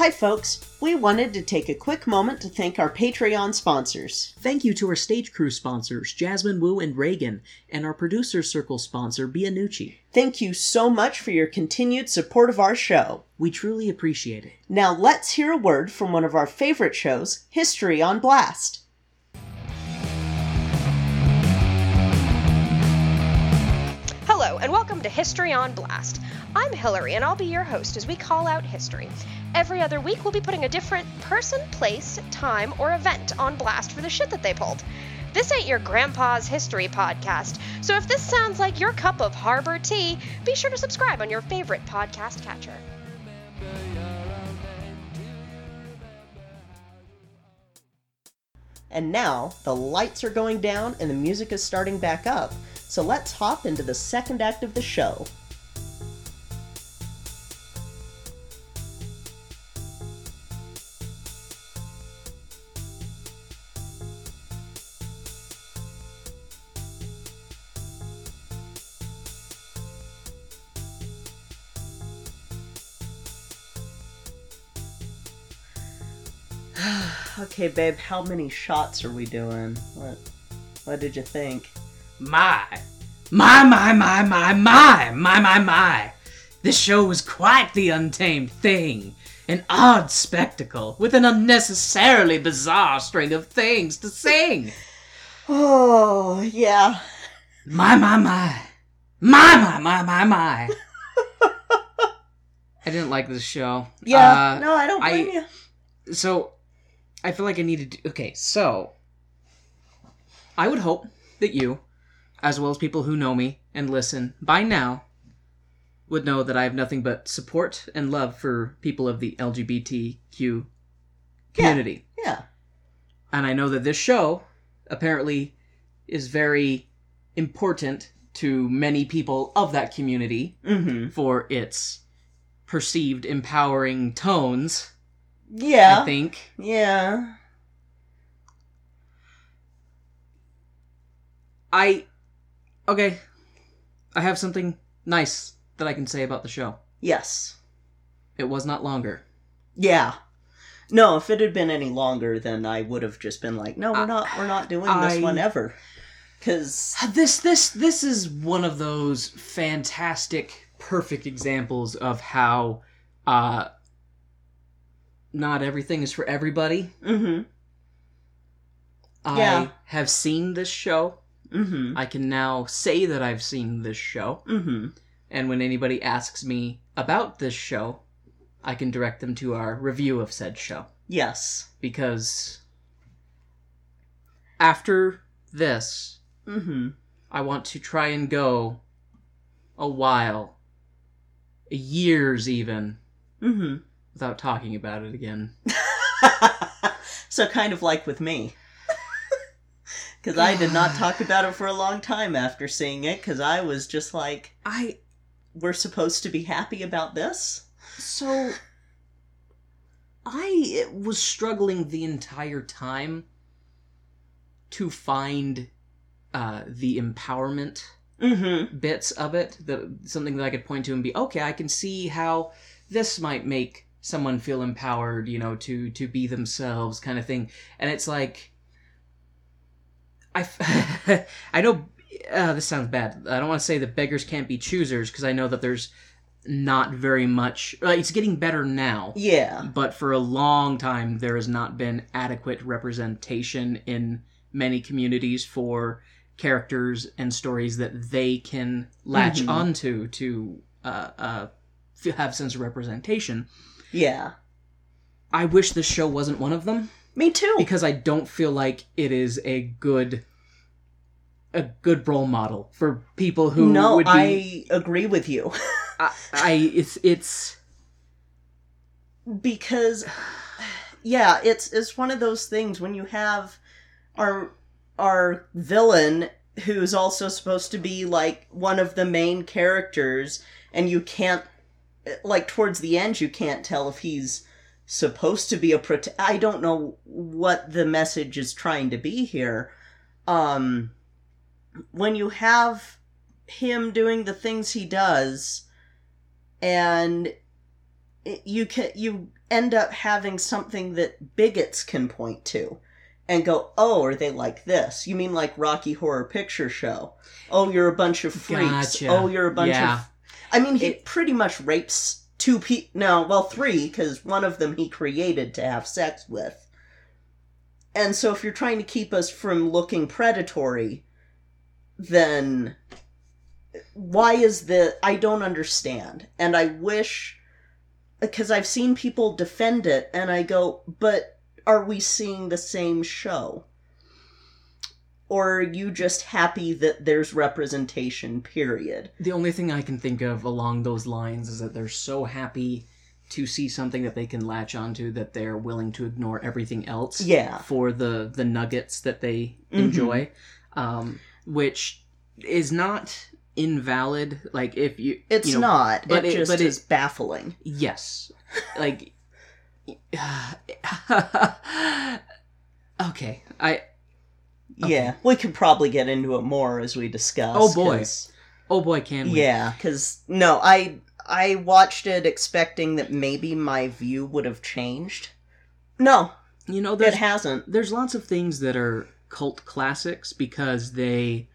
Hi, folks. We wanted to take a quick moment to thank our Patreon sponsors. Thank you to our stage crew sponsors, Jasmine Wu and Reagan, and our producer circle sponsor, Bianucci. Thank you so much for your continued support of our show. We truly appreciate it. Now let's hear a word from one of our favorite shows, History on Blast. And welcome to History on Blast. I'm Hillary, and I'll be your host as we call out history. Every other week, we'll be putting a different person, place, time, or event on blast for the shit that they pulled. This ain't your grandpa's history podcast, so if this sounds like your cup of harbor tea, be sure to subscribe on your favorite podcast catcher. And now, the lights are going down and the music is starting back up, so let's hop into the second act of the show. okay, babe, how many shots are we doing? What what did you think? My. My, my, my, my, my, my, my, my. This show was quite the untamed thing. An odd spectacle with an unnecessarily bizarre string of things to sing. Oh, yeah. My, my, my. My, my, my, my, my. I didn't like this show. Yeah, uh, no, I don't blame I, you. So, I feel like I needed. To, okay, so I would hope that you as well as people who know me and listen, by now would know that I have nothing but support and love for people of the LGBTQ community. Yeah. And I know that this show apparently is very important to many people of that community Mm-hmm. for its perceived empowering tones, Yeah. I think. Yeah. I okay. I have something nice that I can say about the show. Yes. It was not longer. Yeah. No, if it had been any longer, then I would have just been like, no, we're not, we're not doing this one ever. Because This this this is one of those fantastic, perfect examples of how uh not everything is for everybody. mm-hmm, I Yeah. have seen this show. Mm-hmm, I can now say that I've seen this show. mm-hmm. And when anybody asks me about this show, I can direct them to our review of said show. Yes. Because after this, Mm-hmm. I want to try and go a while, years even, Mm-hmm. without talking about it again. so kind of like with me. Because I did not talk about it for a long time after seeing it, because I was just like, I we're supposed to be happy about this? so I was struggling the entire time to find uh, the empowerment Mm-hmm. bits of it, the something that I could point to and be okay. I can see how this might make someone feel empowered, you know, to to be themselves, kind of thing. And it's like, I I know uh, this sounds bad. I don't want to say that beggars can't be choosers because I know that there's not very much. Like, it's getting better now. Yeah. But for a long time, there has not been adequate representation in many communities for characters and stories that they can latch Mhm. onto to uh, uh, have sense of representation. Yeah. I wish this show wasn't one of them Me too. because I don't feel like it is a good a good role model for people who no, would be. I agree with you. I, I it's it's because yeah it's it's one of those things when you have our our villain who's also supposed to be like one of the main characters and you can't like towards the end you can't tell if he's supposed to be a prot- I don't know what the message is trying to be here um when you have him doing the things he does and it- you can you end up having something that bigots can point to and go oh are they like this you mean like rocky horror picture show oh you're a bunch of freaks Gotcha. oh you're a bunch Yeah. of i mean he It- pretty much rapes two people no well three because one of them he created to have sex with and so if you're trying to keep us from looking predatory then why is the I don't understand. And I wish because I've seen people defend it and I go, but are we seeing the same show? Or are you just happy that there's representation, period? The only thing I can think of along those lines is that they're so happy to see something that they can latch onto that they're willing to ignore everything else Yeah. for the the nuggets that they Mhm. enjoy, um, which is not invalid. Like if you, It's you know, not. but it it- just but it- is baffling. Yes, like. okay, I Yeah. We could probably get into it more as we discuss. Oh, boy. 'cause- oh boy, can we? Yeah, because no, I I watched it expecting that maybe my view would have changed. No, you know it hasn't. there's lots of things that are cult classics because they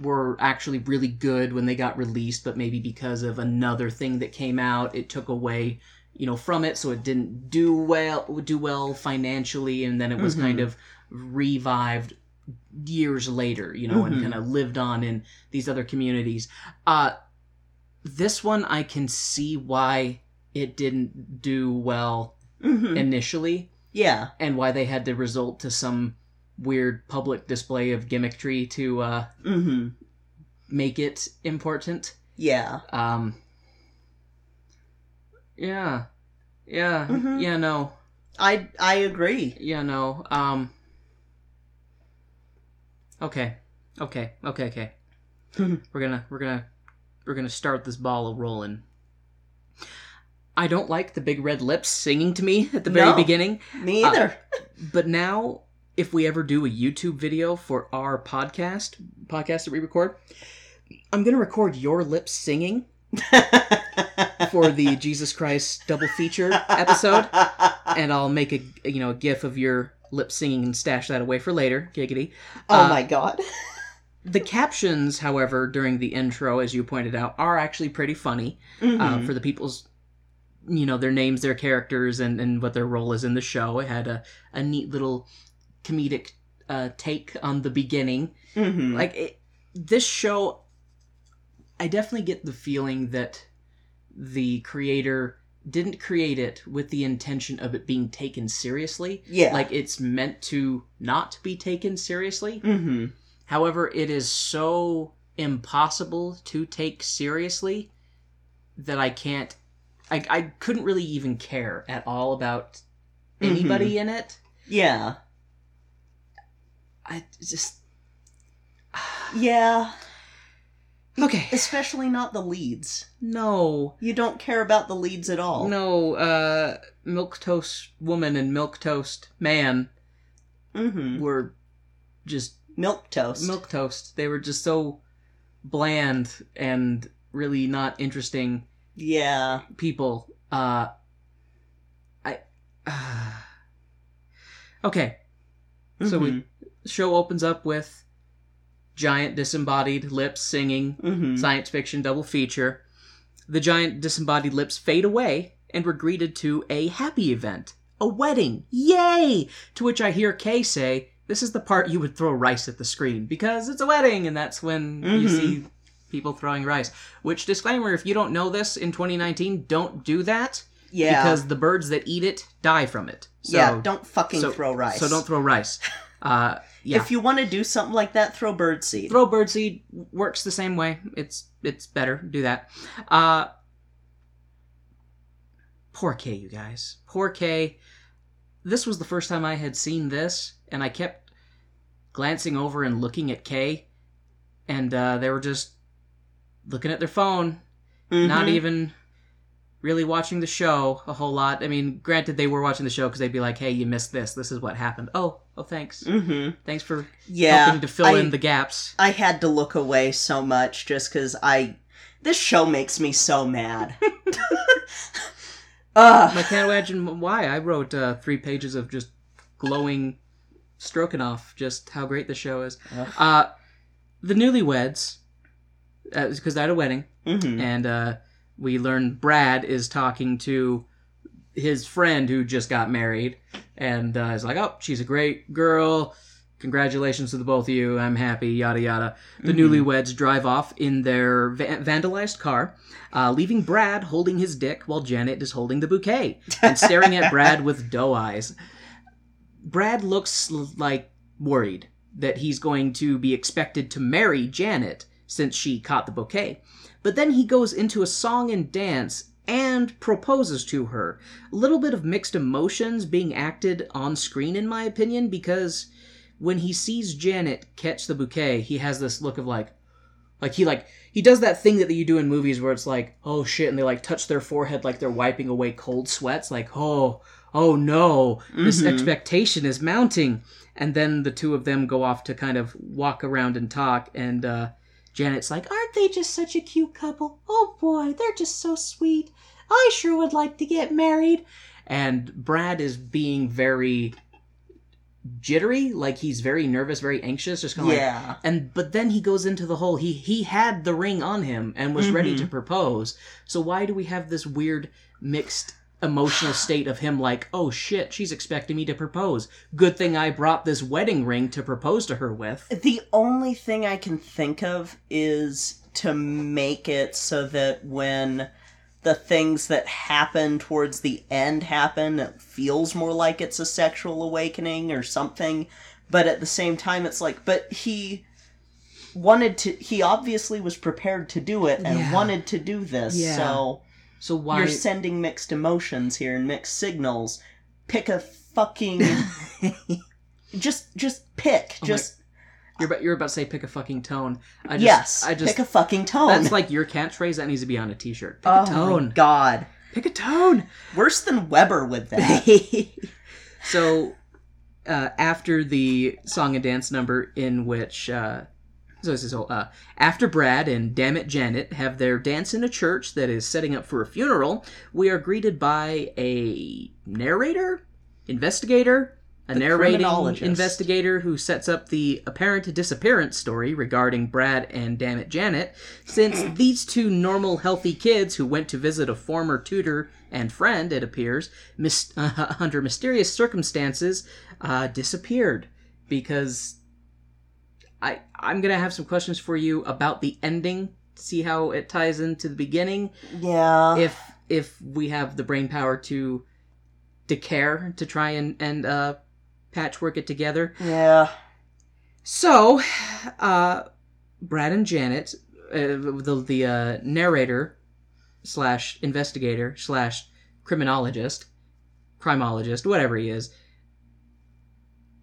were actually really good when they got released, but maybe because of another thing that came out, it took away, you know, from it, so it didn't do well do well financially, and then it was Mhm. kind of revived years later, you know, Mhm. and kind of lived on in these other communities. Uh this one I can see why it didn't do well hmm initially Yeah. and why they had to resort to some weird public display of gimmickry to uh, hmm make it important. Yeah. Um, yeah, yeah, Mhm. yeah. No, I I agree. yeah, no. Um, okay, okay, okay, okay. we're gonna we're gonna we're gonna start this ball of rolling. I don't like the big red lips singing to me at the very No. beginning. Me Uh, either. but now if we ever do a YouTube video for our podcast, podcast that we record, I'm gonna record your lips singing for the Jesus Christ double feature episode, and I'll make a you know a gif of your lip singing and stash that away for later. Giggity. Oh Uh, my god. The captions, however, during the intro, as you pointed out, are actually pretty funny Mm-hmm. uh, for the people's, you know, their names, their characters, and, and what their role is in the show. It had a, a neat little comedic uh, take on the beginning. Mhm. Like, it, this show, I definitely get the feeling that the creator didn't create it with the intention of it being taken seriously. Yeah. Like, it's meant to not be taken seriously. mm-hmm. However, it is so impossible to take seriously that I can't. I, I couldn't really even care at all about anybody in it. Yeah. I just. Yeah. Okay. Especially not the leads. No. You don't care about the leads at all. No, uh, Milk Toast Woman and Milk Toast Man Mm-hmm. were just Milk toast. milk toast. They were just so bland and really not interesting Yeah. people. Uh, I. okay, So we- Mhm. show opens up with giant disembodied lips singing Mhm. science fiction double feature. The giant disembodied lips fade away, and we're greeted to a happy event, a wedding. Yay! To which I hear Kay say, "This is the part you would throw rice at the screen because it's a wedding, and that's when you Mhm. see people throwing rice." Which disclaimer: if you don't know this in 2019, don't do that Yeah. because the birds that eat it die from it. So, yeah. Don't fucking so- throw rice. So don't throw rice. Uh, yeah. If you want to do something like that, throw birdseed. throw birdseed works the same way. It's it's better. Do that. Uh Poor K, you guys. Poor K. This was the first time I had seen this, and I kept glancing over and looking at K, and uh, they were just looking at their phone, not Mhm. even really watching the show a whole lot. I mean, granted, they were watching the show because they'd be like, "Hey, you missed this. This is what happened." Oh, oh, thanks. Mhm. Thanks for Yeah. helping to fill I, in the gaps. I had to look away so much just because I. This show makes me so mad. Ugh. I can't imagine why. I wrote uh, three pages of just glowing, stroking off just how great the show is. Uh, the newlyweds, because they're at a wedding, Mhm. and uh, we learn Brad is talking to his friend who just got married, and uh, is like, "Oh, she's a great girl. Congratulations to the both of you. I'm happy." Yada yada. The Mhm. newlyweds drive off in their va- vandalized car, uh, leaving Brad holding his dick while Janet is holding the bouquet and staring at Brad with doe eyes. Brad looks like worried that he's going to be expected to marry Janet since she caught the bouquet. But then he goes into a song and dance and proposes to her. A little bit of mixed emotions being acted on screen, in my opinion, because when he sees Janet catch the bouquet, he has this look of like, like he like he does that thing that you do in movies where it's like, oh shit, and they like touch their forehead like they're wiping away cold sweats, like oh oh no, this Mhm. expectation is mounting, and then the two of them go off to kind of walk around and talk, and uh, Janet's like, aren't they just such a cute couple? Oh boy, they're just so sweet. I sure would like to get married. And Brad is being very jittery, like he's very nervous, very anxious, just kind of like Yeah. and but then he goes into the whole he he had the ring on him and was mm-hmm. ready to propose so why do we have this weird mixed emotional state of him like oh shit she's expecting me to propose good thing i brought this wedding ring to propose to her with The only thing I can think of is to make it so that when the things that happen towards the end happen, it feels more like it's a sexual awakening or something. But at the same time, it's like, but he wanted to, he obviously was prepared to do it and Yeah. wanted to do this. Yeah. So so why you're sending mixed emotions here and mixed signals. Pick a fucking. just, just pick. Oh my- just. you're about, you're about to say pick a fucking tone i just yes, i just pick a fucking tone. that's like your catchphrase that needs to be on a t-shirt pick oh a tone my god, pick a tone worse than Webber with that. so uh, after the song and dance number in which uh, so this is uh, after Brad and Dammit Janet have their dance in a church that is setting up for a funeral, we are greeted by a narrator, investigator, a narrating investigator who sets up the apparent disappearance story regarding Brad and Dammit Janet, since these two normal, healthy kids who went to visit a former tutor and friend, it appears, mis- uh, under mysterious circumstances, uh, disappeared because I I'm gonna have some questions for you about the ending. See how it ties into the beginning. Yeah. If if we have the brain power to to care to try and and uh, patchwork it together. yeah. So, uh, Brad and Janet, uh, the the uh, narrator slash investigator slash criminologist, criminologist, whatever he is.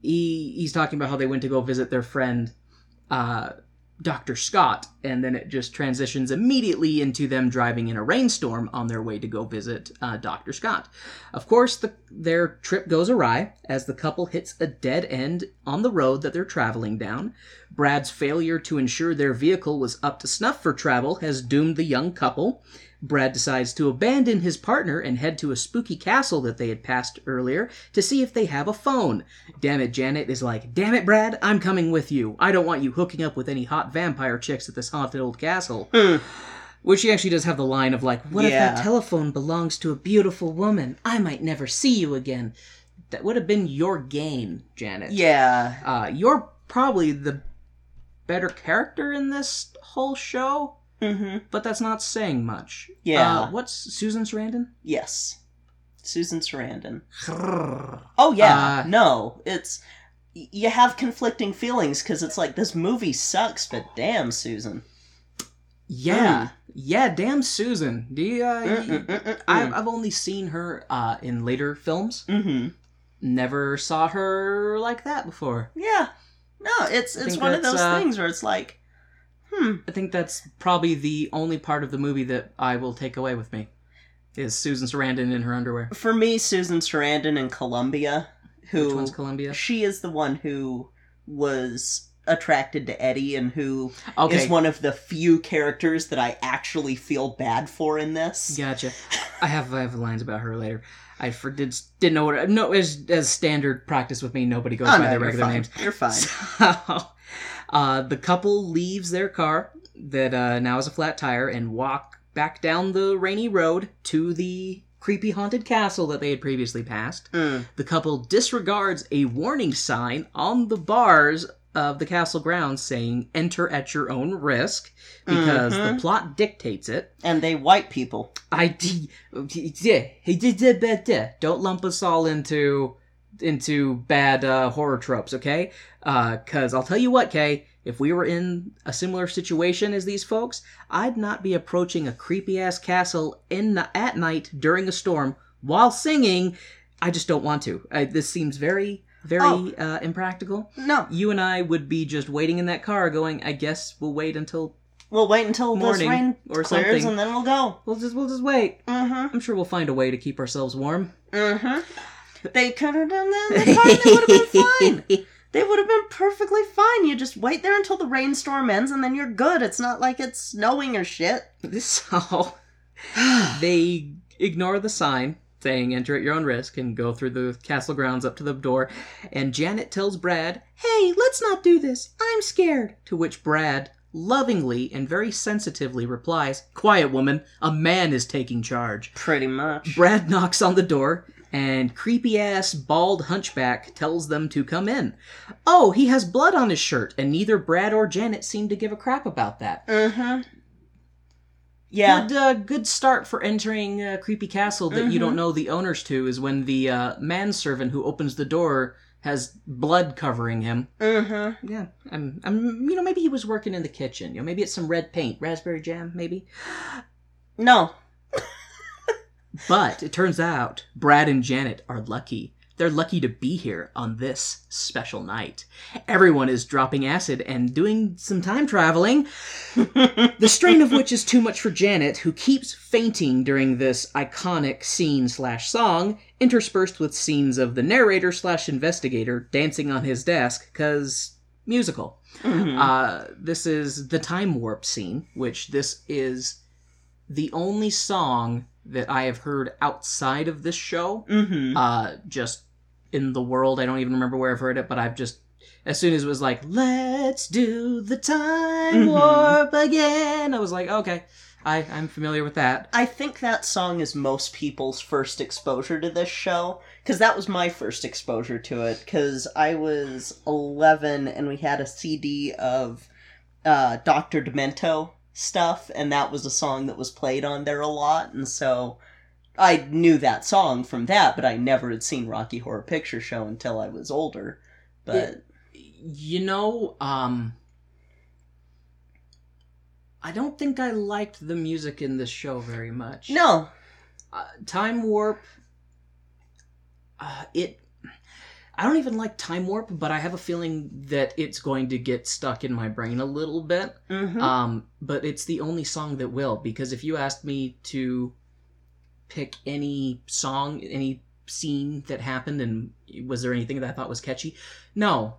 He he's talking about how they went to go visit their friend, uh, Doctor Scott, and then it just transitions immediately into them driving in a rainstorm on their way to go visit uh, Doctor Scott. Of course, the, their trip goes awry as the couple hits a dead end on the road that they're traveling down. Brad's failure to ensure their vehicle was up to snuff for travel has doomed the young couple. Brad decides to abandon his partner and head to a spooky castle that they had passed earlier to see if they have a phone. Damn it, Janet is like, Damn it, Brad, I'm coming with you. I don't want you hooking up with any hot vampire chicks at this haunted old castle. Which she actually does have the line of like, What if that telephone belongs to a beautiful woman? I might never see you again. That would have been your game, Janet. Yeah. Uh, you're probably the better character in this whole show, Mm-hmm. but that's not saying much. Yeah. Uh, what's Susan Sarandon? Yes. Susan Sarandon. Oh yeah. Uh, no, it's you have conflicting feelings because it's like this movie sucks, but damn, Susan. Yeah, yeah. Damn, Susan. Do you? Uh, Mm-mm-mm-mm. I've, I've only seen her uh, in later films. Mm-hmm. Never saw her like that before. Yeah. No, it's it's one of those uh, things where it's like, hmm. I think that's probably the only part of the movie that I will take away with me. Is Susan Sarandon in her underwear? For me, Susan Sarandon in Columbia, who Which one's Columbia? she is the one who was attracted to Eddie and who is Okay, one of the few characters that I actually feel bad for in this. Gotcha. I have I have lines about her later. I for, did, didn't know what no as as standard practice with me. Nobody goes Oh, by no, their you're regular fine. names. You're fine. So, uh, the couple leaves their car that uh, now has a flat tire and walk back down the rainy road to the creepy haunted castle that they had previously passed. Mm. The couple disregards a warning sign on the bars of the castle grounds saying "Enter at your own risk" because the Mhm. plot dictates it. And they white people. I d- yeah, he did that. Don't lump us all into into bad uh, horror tropes, okay? Because I'll tell you what, Kay, if we were in a similar situation as these folks, I'd not be approaching a creepy ass castle in the, at night during a storm while singing. I just don't want to. I, this seems very very Oh. uh, impractical. No, You and I would be just waiting in that car, going, "I guess we'll wait until we'll wait until Morning rain or clears something. and then we'll go. we'll just we'll just wait." Mm-hmm. I'm sure we'll find a way to keep ourselves warm. Mm-hmm. They could have done that the car. They would have been fine. They would have been perfectly fine. You just wait there until the rainstorm ends, and then you're good. It's not like it's snowing or shit. So they ignore the sign saying enter at your own risk and go through the castle grounds up to the door. And Janet tells Brad, Hey, let's not do this. I'm scared. To which Brad lovingly and very sensitively replies, Quiet woman, a man is taking charge. Pretty much. Brad knocks on the door, and creepy ass bald hunchback tells them to come in. Oh, he has blood on his shirt, and neither Brad or Janet seem to give a crap about that. Mm-hmm. Yeah. Good, uh, good start for entering a creepy castle that you don't know the owners to is when the uh, manservant who opens the door has blood covering him. Mm-hmm. Yeah, I'm, I'm, you know, maybe he was working in the kitchen. You know, maybe it's some red paint, raspberry jam, maybe. No. But it turns out Brad and Janet are lucky they're lucky to be here on this special night. Everyone is dropping acid and doing some time traveling, the strain of which is too much for Janet, who keeps fainting during this iconic scene slash song, interspersed with scenes of the narrator slash investigator dancing on his desk, because musical. Uh, this is the time warp scene, which this is the only song that I have heard outside of this show. Mm-hmm. Uh, just in the world. I don't even remember where I've heard it, but I've just as soon as it was like, "Let's do the time Mhm. warp again," I was like, "Okay, I I'm familiar with that." I think that song is most people's first exposure to this show because that was my first exposure to it because I was 11 and we had a CD of uh, Dr. Demento stuff and that was a song that was played on there a lot and so I knew that song from that but I never had seen Rocky Horror Picture Show until I was older but You know, um, I don't think I liked the music in this show very much. no uh, time warp uh, it i don't even like time warp but i have a feeling that it's going to get stuck in my brain a little bit. Mhm. um, but it's the only song that will because if you asked me to pick any song any scene that happened and was there anything that i thought was catchy? No.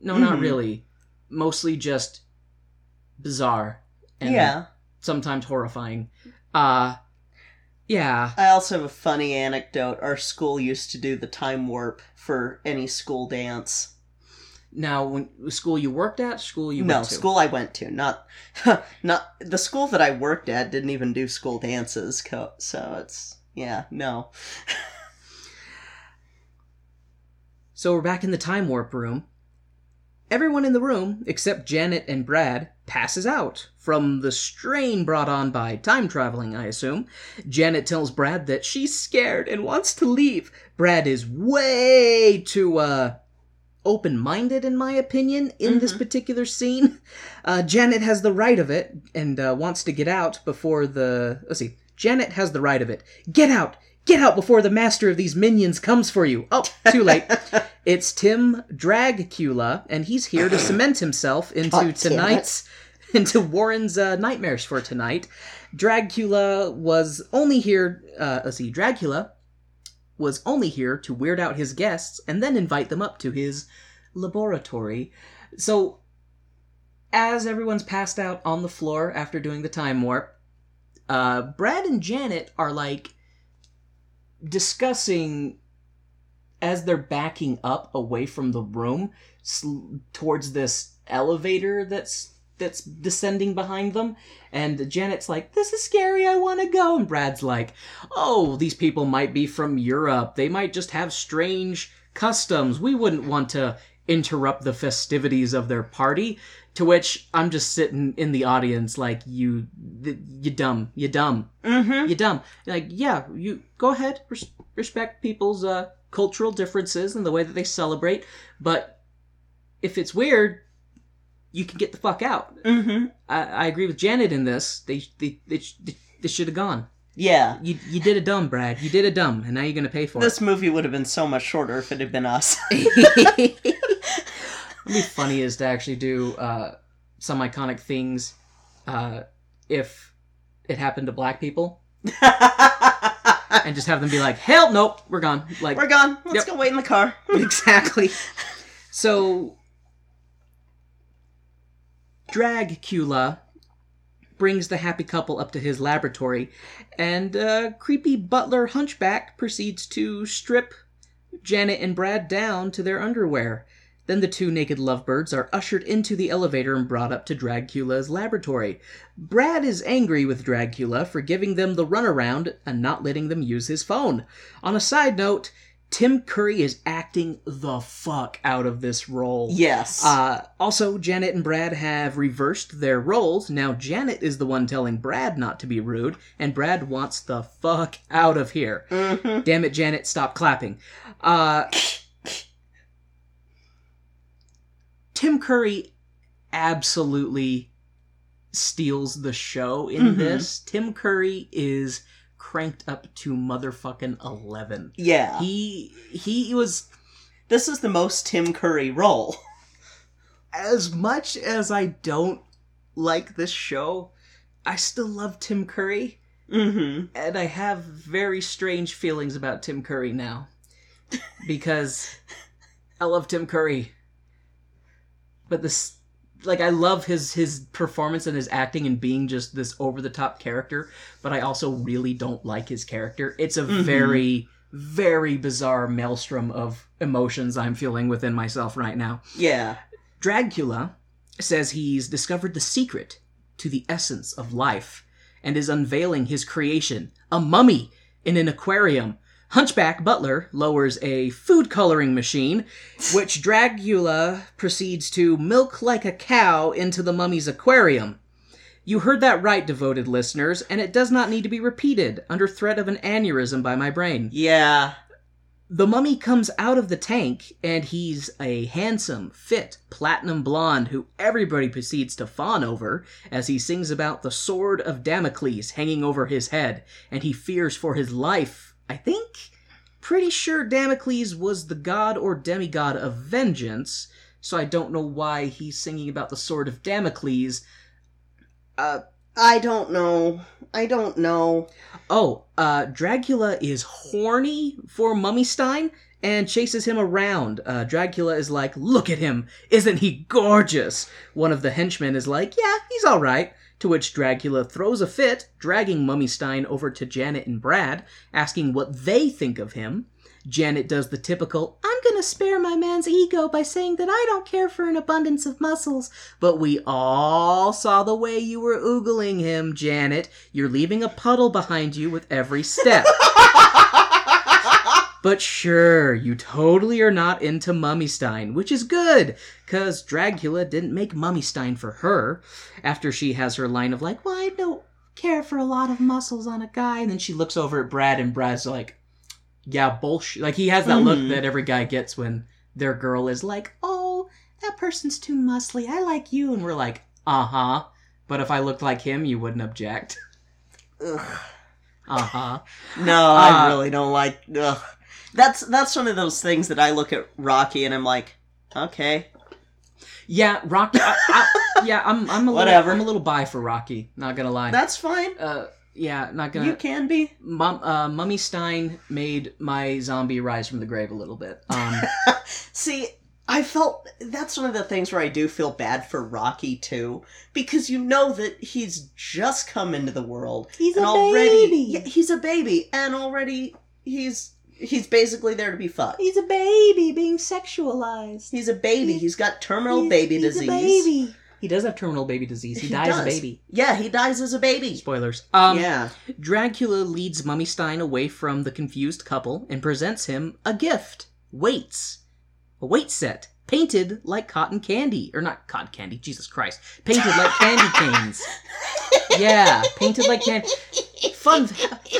No not Mhm. really. Mostly just bizarre and yeah. sometimes horrifying. Uh yeah I also have a funny anecdote. Our school used to do the time warp for any school dance. Now, when school you worked at, school you no, went to? school I went to, not not the school that I worked at didn't even do school dances. Co- so it's yeah, no. So we're back in the time warp room. Everyone in the room, except Janet and Brad, passes out from the strain brought on by time traveling, I assume. Janet tells Brad that she's scared and wants to leave. Brad is way too, uh, open minded, in my opinion, in this Mhm. particular scene. Uh, Janet has the right of it and uh, wants to get out before the. Let's see. Janet has the right of it. Get out! Get out before the master of these minions comes for you! Oh, too late. It's Tim Dragcula, and he's here to cement himself into tonight's into Warren's uh, nightmares for tonight. Dragcula was only here. Uh, let's see, Dragcula was only here to weird out his guests and then invite them up to his laboratory. So, as everyone's passed out on the floor after doing the time warp, uh, Brad and Janet are like discussing as they're backing up away from the room sl- towards this elevator that's that's descending behind them. And Janet's like this is scary I want to go. And Brad's like oh these people might be from Europe. They might just have strange customs. We wouldn't want to interrupt the festivities of their party. To which I'm just sitting in the audience like you you dumb you dumb Mm-hmm. you dumb. Like, yeah, you go ahead, res- respect people's uh, cultural differences and the way that they celebrate, but if it's weird, you can get the fuck out. Mm-hmm. I, I agree with Janet in this. They they they, sh- they should have gone. Yeah. You you did a dumb, Brad. You did a dumb, and now you're gonna pay for it. This movie would have been so much shorter if it had been us. it. It'd be funny is to actually do uh, some iconic things uh, if it happened to black people and just have them be like, "Hell, nope, we're gone." Like, We're gone. Let's Yep. go wait in the car. exactly. So, Dragcula brings the happy couple up to his laboratory, and uh, creepy butler Hunchback proceeds to strip Janet and Brad down to their underwear. Then the two naked lovebirds are ushered into the elevator and brought up to Dragcula's laboratory. Brad is angry with Dragcula for giving them the runaround and not letting them use his phone. On a side note, Tim Curry is acting the fuck out of this role. Yes. Uh, also, Janet and Brad have reversed their roles. Now Janet is the one telling Brad not to be rude, and Brad wants the fuck out of here. mm-hmm. Damn it, Janet, stop clapping. Uh, Tim Curry absolutely steals the show in Mhm. this. Tim Curry is cranked up to motherfucking 11. Yeah. He he was this is the most Tim Curry role. as much as I don't like this show, I still love Tim Curry, Mm-hmm. and I have very strange feelings about Tim Curry now because I love Tim Curry, but this like I love his his performance and his acting and being just this over the top character, but I also really don't like his character. It's a Mhm. very very bizarre maelstrom of emotions I'm feeling within myself right now. Yeah. Dracula says he's discovered the secret to the essence of life and is unveiling his creation, a mummy in an aquarium. Hunchback Butler lowers a food coloring machine, which Dracula proceeds to milk like a cow into the mummy's aquarium. You heard that right, devoted listeners, and it does not need to be repeated under threat of an aneurysm by my brain. Yeah. The mummy comes out of the tank, and he's a handsome, fit, platinum blonde who everybody proceeds to fawn over as he sings about the sword of Damocles hanging over his head, and he fears for his life. I think? Pretty sure Damocles was the god or demigod of vengeance, so I don't know why he's singing about the sword of Damocles. Uh, I don't know. I don't know. Oh, uh, Dracula is horny for Mummystein and chases him around. Uh, Dracula is like, Look at him! Isn't he gorgeous? One of the henchmen is like, Yeah, he's alright. To which Dracula throws a fit, dragging Mummy Stein over to Janet and Brad, asking what they think of him. Janet does the typical, I'm gonna spare my man's ego by saying that I don't care for an abundance of muscles. But we all saw the way you were oogling him, Janet. You're leaving a puddle behind you with every step. But sure, you totally are not into Mummystein, which is good, because Dracula didn't make Mummystein for her. After she has her line of like, well, I don't care for a lot of muscles on a guy, and then she looks over at Brad, and Brad's like, yeah, bullshit. Like, he has that look Mhm. that every guy gets when their girl is like, oh, that person's too muscly, I like you, and we're like, uh-huh. But if I looked like him, you wouldn't object. Ugh. Uh-huh. No, I Uh, really don't like. Ugh. That's that's one of those things that I look at Rocky and I'm like, okay, Yeah, Rocky. I, I, yeah, I'm. I'm a Whatever. little. I'm a little bi for Rocky. Not gonna lie. that's fine. uh, yeah, not gonna. You can be. Mum, uh, Mummy Stein made my zombie rise from the grave a little bit. Um, See, I felt that's one of the things where I do feel bad for Rocky too, because you know that he's just come into the world. He's and a already, baby. Yeah, he's a baby, and already he's he's basically there to be fucked. He's a baby being sexualized. He's a baby. He's got terminal He's- baby he's disease. a baby. he does have terminal baby disease. He, He dies a baby. Yeah, he dies as a baby. Spoilers. Um, yeah. Dracula leads Mummy Stein away from the confused couple and presents him a gift. Weights. A weight set. Painted like cotton candy. Or not cotton candy, Jesus Christ. Painted like candy canes. Yeah, painted like candy. Fun.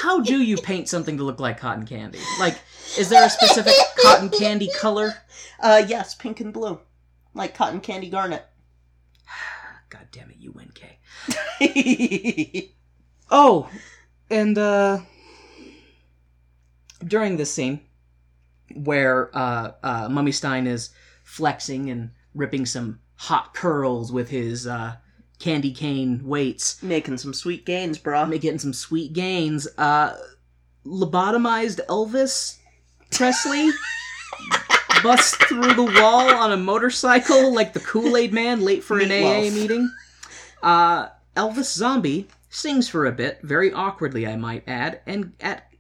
How do you paint something to look like cotton candy? Like, is there a specific cotton candy color? Uh, yes, pink and blue, like cotton candy garnet. God damn it, you win, Kay. Oh, and uh during this scene where uh, uh Mummy Stein is flexing and ripping some hot curls with his uh candy cane weights, Making some sweet gains, bro. getting some sweet gains, uh lobotomized Elvis Presley busts through the wall on a motorcycle like the Kool-Aid man late for an AA Meatloaf. meeting. Uh, Elvis Zombie sings for a bit, very awkwardly, I might add, and at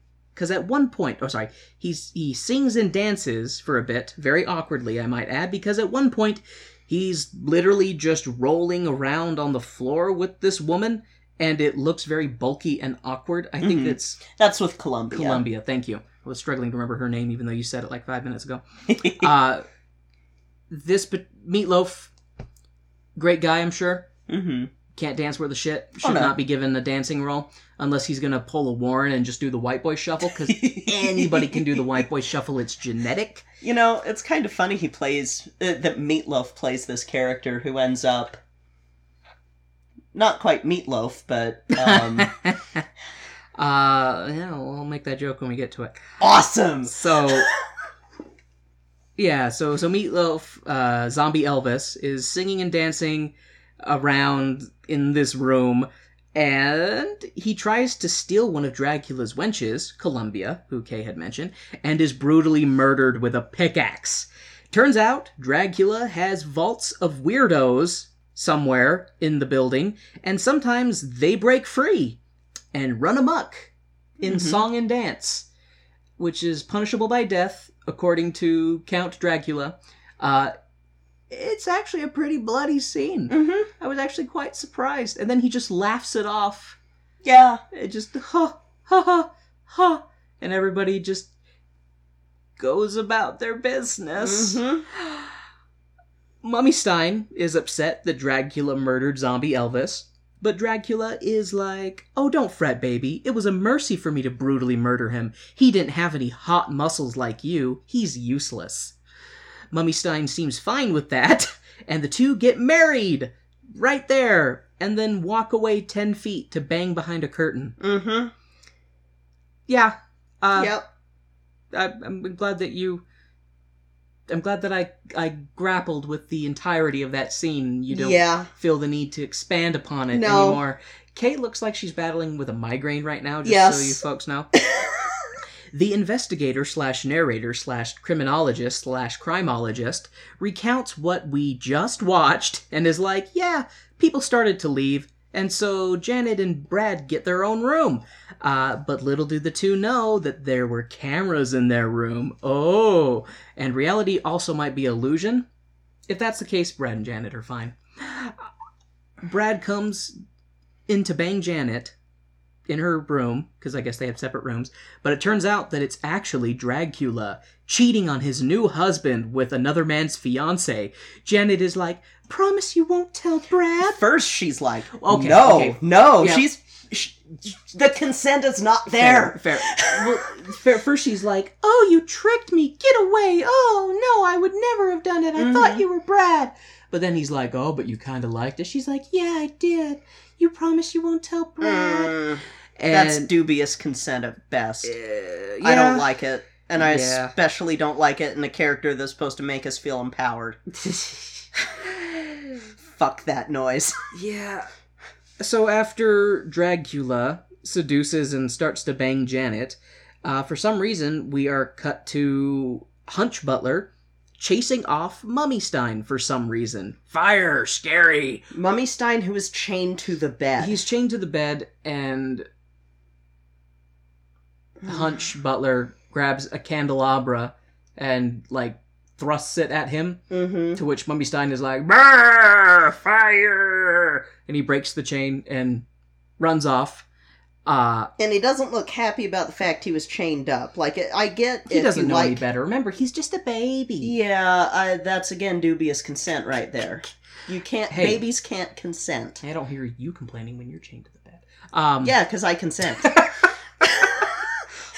because at one point, oh sorry, he's he sings and dances for a bit, very awkwardly, I might add, because at one point he's literally just rolling around on the floor with this woman, and it looks very bulky and awkward. I think Mhm. that's That's with Columbia. Columbia. Thank you. I was struggling to remember her name, even though you said it like five minutes ago. uh, this but Meatloaf, great guy, I'm sure. mm-hmm. Can't dance worth a shit. Should Oh, no. not be given a dancing role unless he's gonna pull a Warren and just do the white boy shuffle. Because anybody can do the white boy shuffle. It's genetic. You know, it's kind of funny he plays uh, that Meatloaf plays this character who ends up not quite Meatloaf, but um, Uh, yeah, we'll make that joke when we get to it. Awesome. So, yeah, so so Meatloaf, uh, Zombie Elvis, is singing and dancing around in this room, and he tries to steal one of Dracula's wenches, Columbia, who Kay had mentioned, and is brutally murdered with a pickaxe. Turns out Dracula has vaults of weirdos somewhere in the building, and sometimes they break free and run amok in song and dance, which is punishable by death, according to Count Dracula. Uh, it's actually a pretty bloody scene. Mm-hmm. I was actually quite surprised. And then he just laughs it off. Yeah. It just, ha, ha, ha, ha. And everybody just goes about their business. Mm-hmm. Mummy Stein is upset that Dracula murdered zombie Elvis, but Dracula is like, Oh, don't fret, baby. It was a mercy for me to brutally murder him. He didn't have any hot muscles like you. He's useless. Mummy Stein seems fine with that, and the two get married right there, and then walk away 10 feet to bang behind a curtain. Mm-hmm. Yeah. Uh, yep. I, I'm glad that you. I'm glad that I I grappled with the entirety of that scene. You don't Yeah. feel the need to expand upon it No. anymore. Kate looks like she's battling with a migraine right now, just Yes. so you folks know. the investigator slash narrator slash criminologist slash crimeologist recounts what we just watched and is like, yeah, people started to leave, and so Janet and Brad get their own room. Uh, but little do the two know that there were cameras in their room. Oh, and reality also might be illusion. If that's the case, Brad and Janet are fine. Brad comes in to bang Janet in her room, because I guess they have separate rooms, but it turns out that it's actually Dracula cheating on his new husband with another man's fiance. Janet is like, Promise you won't tell Brad? First, she's like, Okay, no, okay. no. Yeah. She's sh- the consent is not there. Fair. Fair. Well, fair. First, she's like, "Oh, you tricked me! Get away! Oh no, I would never have done it. I thought mm-hmm. you were Brad." But then he's like, "Oh, but you kind of liked it." She's like, "Yeah, I did. You promise you won't tell Brad." Mm, And that's dubious consent at best. uh, I don't like it. And I Yeah. especially don't like it in a character that's supposed to make us feel empowered. Fuck that noise. Yeah. So after Dracula seduces and starts to bang Janet, uh, for some reason we are cut to Hunch Butler chasing off Mummy Stein for some reason. Fire, scary. Mummy Stein, who is chained to the bed. He's chained to the bed, and Hunch Butler grabs a candelabra and like thrusts it at him. Mm-hmm. To which Mummy Stein is like, "Brr, fire! And he breaks the chain and runs off. Uh, And he doesn't look happy about the fact he was chained up. Like, I get he doesn't know like... any better. Remember, he's just a baby. Yeah, I, that's again dubious consent right there. You can't. Hey. Babies can't consent. I don't hear you complaining when you're chained to the bed. Um, Yeah, because I consent.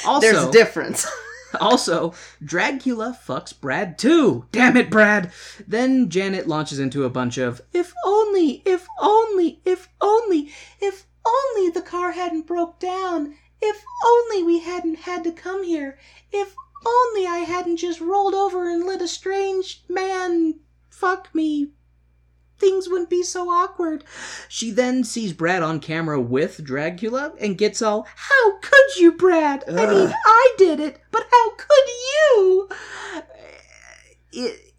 Also, There's a difference. Also, Dracula fucks Brad too. Damn it, Brad. Then Janet launches into a bunch of if only, if only, if only, if only the car hadn't broke down. If only we hadn't had to come here. If only I hadn't just rolled over and let a strange man fuck me. Things wouldn't be so awkward. She then sees Brad on camera with Dracula and gets all, How could you, Brad? I mean, I did it, but how could you? It,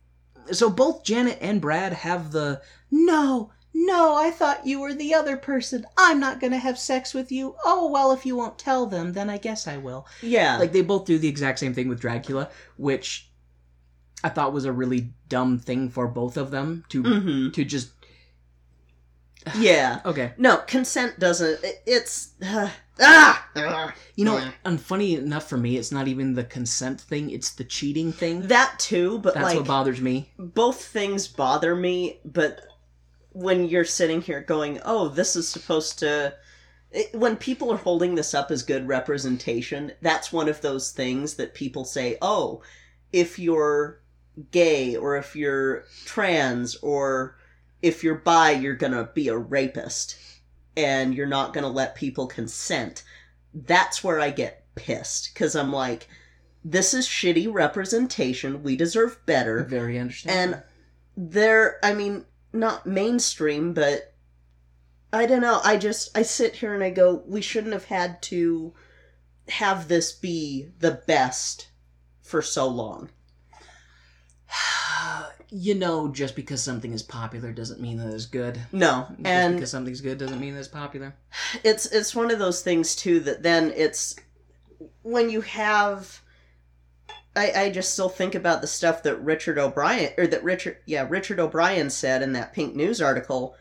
so both Janet and Brad have the, No, no, I thought you were the other person. I'm not gonna have sex with you. Oh, well, if you won't tell them, then I guess I will. Yeah. Like, they both do the exact same thing with Dracula, which I thought was a really dumb thing for both of them to hmm to just Yeah. okay. No, consent doesn't. it- It's uh, ah. You know, Yeah. and funny enough for me, it's not even the consent thing; it's the cheating thing. that too. But That's like what bothers me. both things bother me. But when you're sitting here going, "Oh, this is supposed to," it, when people are holding this up as good representation, that's one of those things that people say, "Oh, if you're gay or if you're trans or if you're bi, you're gonna be a rapist and you're not gonna let people consent." that's where I get pissed because I'm like, this is shitty representation. We deserve better. Very understandable. And they're, I mean, not mainstream, but I don't know. I just, I sit here and I go, we shouldn't have had to have this be the best for so long. you know, just because something is popular doesn't mean that it's good. No, Just and because something's good doesn't mean that it's popular. it's it's one of those things too that then it's when you have I, I just still think about the stuff that Richard O'Brien or that Richard yeah Richard O'Brien said in that Pink News article.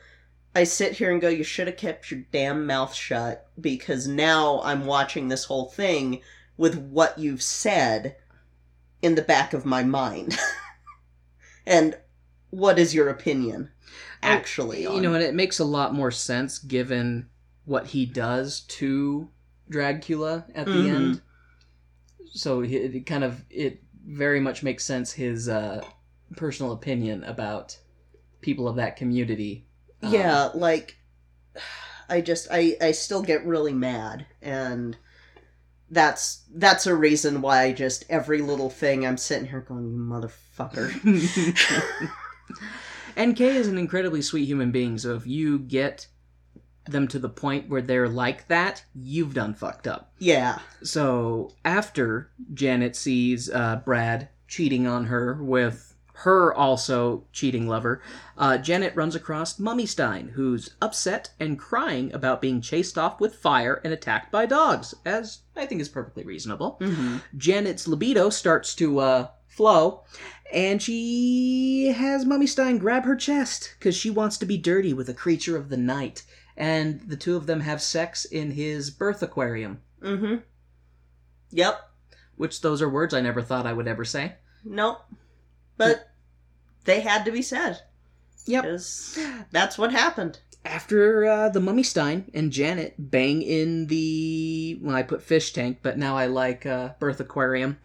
I sit here and go, you should have kept your damn mouth shut because now I'm watching this whole thing with what you've said in the back of my mind. and what is your opinion actually? You on- know, and it makes a lot more sense given what he does to Dracula at the Mhm. end. So it kind of it very much makes sense his uh, personal opinion about people of that community. Um, yeah like i just i i still get really mad and that's that's a reason why i just every little thing i'm sitting here going you motherfucker NK is an incredibly sweet human being, so if you get them to the point where they're like that, you've done fucked up. yeah So after Janet sees uh, Brad cheating on her with her also cheating lover, uh, Janet runs across Mummy Stein, who's upset and crying about being chased off with fire and attacked by dogs, as I think is perfectly reasonable. mm-hmm. Janet's libido starts to uh, flow, and she has Mummy Stein grab her chest because she wants to be dirty with a creature of the night. And the two of them have sex in his birth aquarium, mm-hmm yep which those are words I never thought I would ever say. nope but they had to be said Yep. that's what happened After uh, the Mummy Stein and Janet bang in the. Well, I put fish tank, but now I like uh, birth aquarium.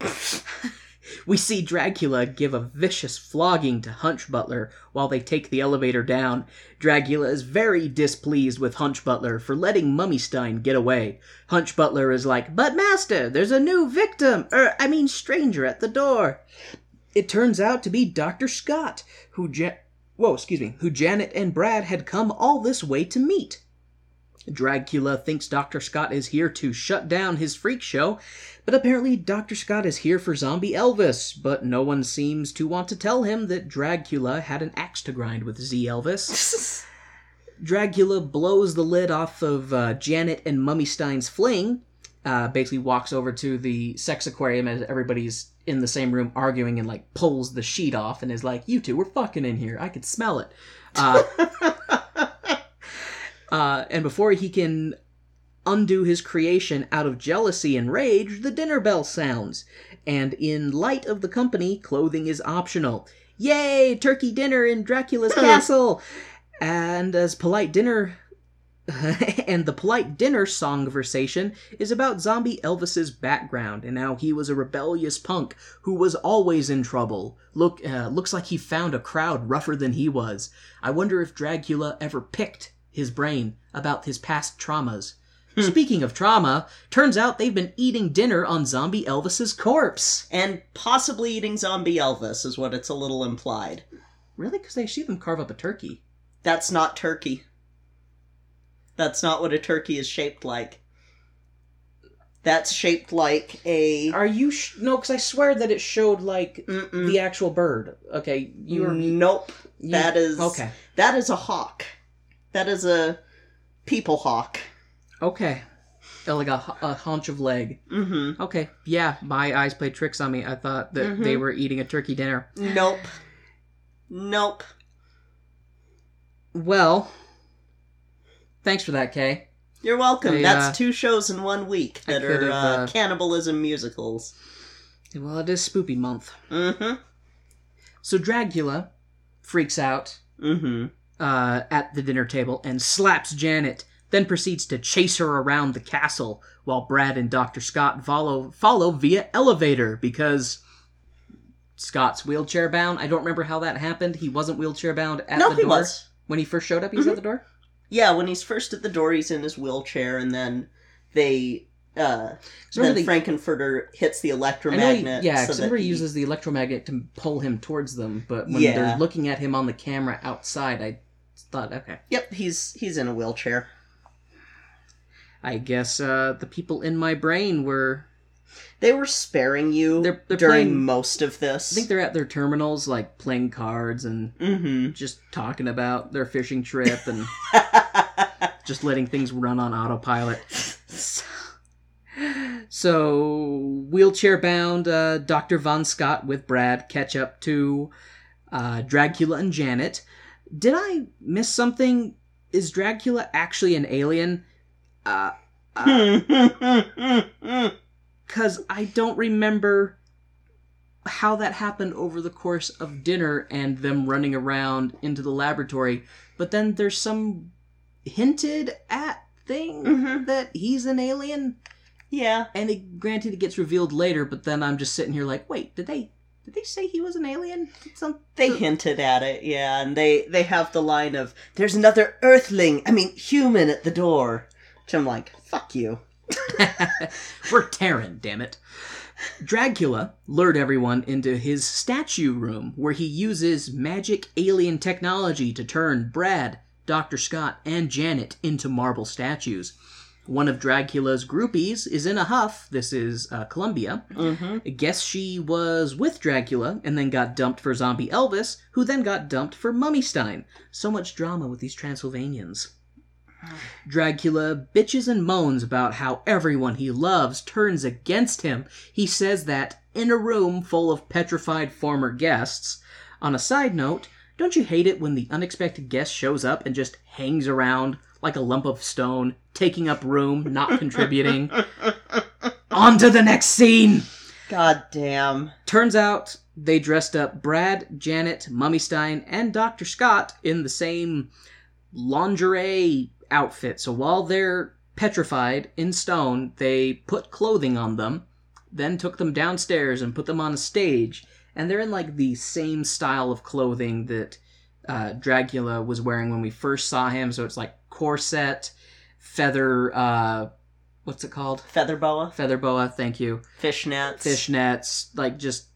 we see Dracula give a vicious flogging to Hunch Butler while they take the elevator down. Dracula is very displeased with Hunch Butler for letting Mummystein get away. Hunch Butler is like, But master, there's a new victim, er, I mean stranger at the door. It turns out to be Dr. Scott, who ja- whoa, excuse me, who Janet and Brad had come all this way to meet. Dracula thinks Dr. Scott is here to shut down his freak show, but apparently Dr. Scott is here for zombie Elvis, but no one seems to want to tell him that Dracula had an axe to grind with Z Elvis. Dracula blows the lid off of uh, Janet and Mummy Stein's fling, uh, basically walks over to the sex aquarium as everybody's in the same room arguing and like pulls the sheet off and is like, "You two were fucking in here. I could smell it." Uh, uh, and before he can undo his creation out of jealousy and rage, the dinner bell sounds. And in light of the company, clothing is optional. Yay! Turkey dinner in Dracula's castle! And as polite dinner and the polite dinner songversation is about zombie Elvis's background and how he was a rebellious punk who was always in trouble. Look, uh, looks like he found a crowd rougher than he was. I wonder if Dracula ever picked his brain about his past traumas. Speaking of trauma, turns out they've been eating dinner on zombie Elvis's corpse. and possibly eating zombie elvis is what it's a little implied Really? Because they see them carve up a turkey. that's not turkey that's not what a turkey is shaped like that's shaped like a Are you sh- no? Because I swear that it showed like Mm-mm. the actual bird. Okay, you are nope you- that is okay. that is a hawk that is a people hawk Okay, Uh, like a haunch of leg. mm-hmm Okay, yeah, my eyes played tricks on me. I thought that they Mhm. were eating a turkey dinner. nope nope Well, thanks for that, Kay. you're welcome I, that's uh, two shows in one week that are uh, uh, cannibalism musicals Well, it is spoopy month. mm-hmm So Dracula freaks out mm-hmm uh, at the dinner table and slaps Janet, then proceeds to chase her around the castle while Brad and Dr. Scott follow follow via elevator because Scott's wheelchair bound. I don't remember how that happened. He wasn't wheelchair bound at no the he door. was When he first showed up, he was at the door? Yeah, when he's first at the door, he's in his wheelchair, and then they uh, then they- Frank-N-Furter hits the electromagnet. he- yeah, so because that he he- uses the electromagnet to pull him towards them, but when Yeah. they're looking at him on the camera outside, I thought, okay, Yep, he's he's in a wheelchair. I guess uh, the people in my brain were. They were sparing you They're- they're during playing- most of this. I think they're at their terminals, like playing cards and mm-hmm. just talking about their fishing trip and just letting things run on autopilot. So, wheelchair bound, uh, Dr. Von Scott with Brad catch up to uh, Dracula and Janet. Did I miss something? Is Dracula actually an alien? Uh, because I don't remember how that happened over the course of dinner and them running around into the laboratory. But then there's some hinted at thing Mhm. that he's an alien, yeah. and it, granted, it gets revealed later. But then I'm just sitting here like, wait, did they did they say he was an alien? Did some They hinted at it, yeah, and they they have the line of "There's another Earthling, I mean human, at the door." Which I'm like, "Fuck you." We're Terran, damn it. Dracula lured everyone into his statue room where he uses magic alien technology to turn Brad, Dr. Scott, and Janet into marble statues. One of Dracula's groupies is in a huff. This is uh, Columbia. Mm-hmm. Guess she was with Dracula and then got dumped for zombie Elvis, who then got dumped for Mummy Stein. So much drama with these Transylvanians. Dracula bitches and moans about how everyone he loves turns against him. He says that in a room full of petrified former guests. On a side note, don't you hate it when the unexpected guest shows up and just hangs around like a lump of stone, taking up room, not contributing? On to the next scene! God damn. Turns out they dressed up Brad, Janet, Mummystein, and Dr. Scott in the same lingerie outfit. So while they're petrified in stone, they put clothing on them, then took them downstairs and put them on a stage. And they're in like the same style of clothing that uh, Dracula was wearing when we first saw him. So it's like corset, feather, uh, what's it called? Feather boa, Feather boa, thank you fishnets, fishnets, like just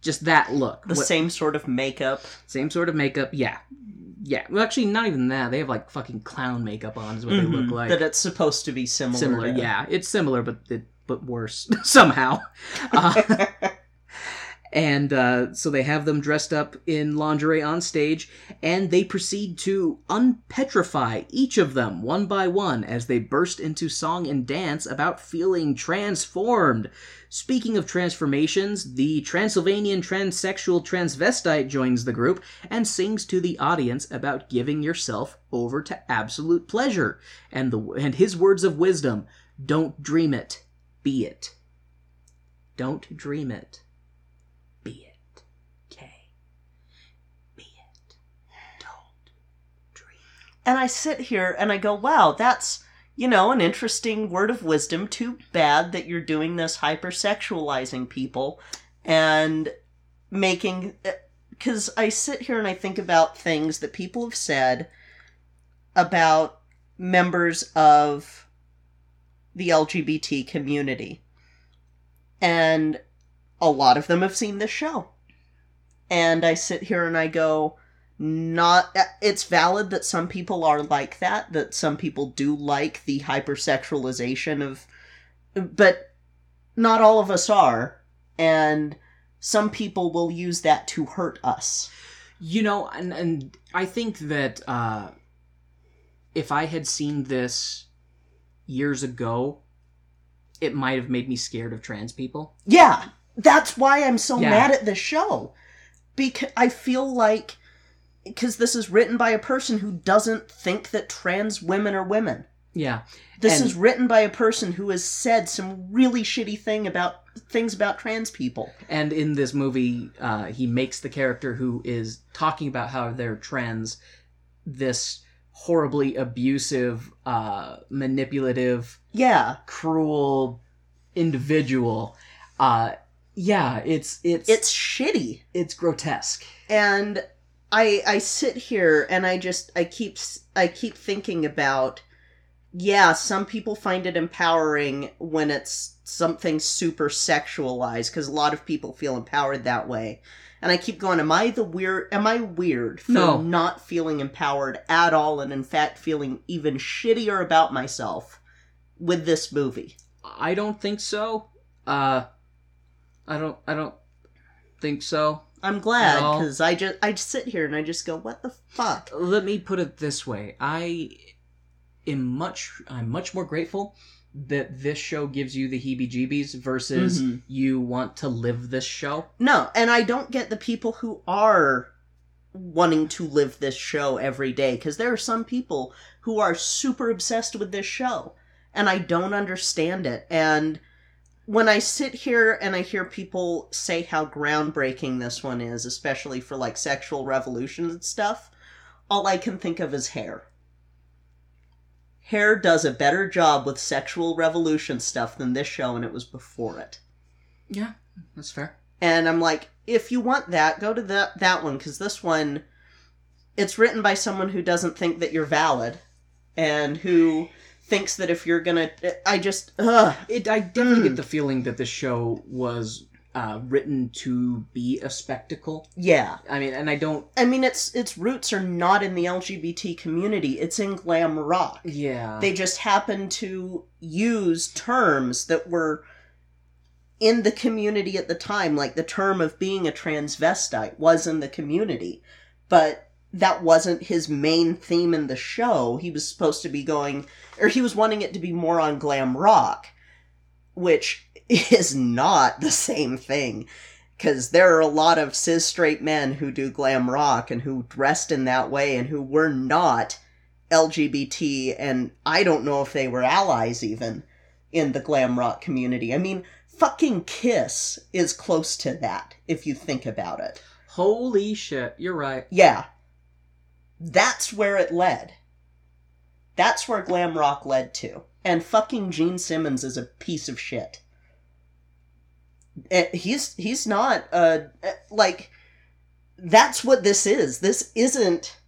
just that look. the What- same sort of makeup. same sort of makeup. Yeah, yeah. Well, actually, not even that. They have like fucking clown makeup on. Is what they look Mhm. like. That it's supposed to be similar. similar. to. Yeah, it's similar, but it, but worse somehow. Uh, and uh, so they have them dressed up in lingerie on stage, and they proceed to unpetrify each of them one by one as they burst into song and dance about feeling transformed. Speaking of transformations, the Transylvanian transsexual transvestite joins the group and sings to the audience about giving yourself over to absolute pleasure. And the and his words of wisdom: "Don't dream it, be it. Don't dream it, be it. Okay, be it. Don't dream." And I sit here and I go, wow, that's, you know, an interesting word of wisdom. Too bad that you're doing this hypersexualizing people and making. Uh, because I sit here and I think about things that people have said about members of the LGBT community. And a lot of them have seen this show. And I sit here and I go, not it's valid that some people are like that that some people do like the hypersexualization of but not all of us are and some people will use that to hurt us You know, and and I think that uh, if I had seen this years ago, it might have made me scared of trans people. yeah that's why i'm so Yeah. mad at this show because i feel like because this is written by a person who doesn't think that trans women are women. Yeah, this And- is written by a person who has said some really shitty thing about things about trans people. And in this movie, uh, he makes the character who is talking about how they're trans this horribly abusive, uh, manipulative, yeah. cruel individual. Uh, yeah, it's it's it's shitty. it's grotesque. and i i sit here and i just i keep I keep thinking about yeah, some people find it empowering when it's something super sexualized because a lot of people feel empowered that way. And I keep going, am I the weird am I weird for No. not feeling empowered at all and in fact feeling even shittier about myself with this movie? I don't think so. Uh, I don't. I don't think so. I'm glad No. because I just I just sit here and I just go, what the fuck? Let me put it this way: I am much. I'm much more grateful that this show gives you the heebie-jeebies versus Mhm. you want to live this show. No, and I don't get the people who are wanting to live this show every day because there are some people who are super obsessed with this show and I don't understand it. And when I sit here and I hear people say how groundbreaking this one is, especially for like sexual revolution and stuff, all I can think of is hair. Hair does a better job with sexual revolution stuff than this show, and it was before it. Yeah, that's fair. And I'm like, if you want that, go to that that one because this one, it's written by someone who doesn't think that you're valid, and who thinks that if you're gonna, I just, ugh, It. I definitely Mm. get the feeling that this show was uh, written to be a spectacle. yeah. I mean, and I don't. I mean, its its roots are not in the LGBT community; it's in glam rock. Yeah. They just happen to use terms that were in the community at the time, like the term of being a transvestite was in the community, but that wasn't his main theme in the show. He was supposed to be going, or he was wanting it to be more on glam rock, which is not the same thing. Because there are a lot of cis straight men who do glam rock and who dressed in that way and who were not LGBT, and I don't know if they were allies even in the glam rock community. I mean, fucking Kiss is close to that, if you think about it. Holy shit! You're right. Yeah. That's where it led. That's where glam rock led to. And fucking Gene Simmons is a piece of shit. Eh, He's he's not uh eh, like that's what this is. This isn't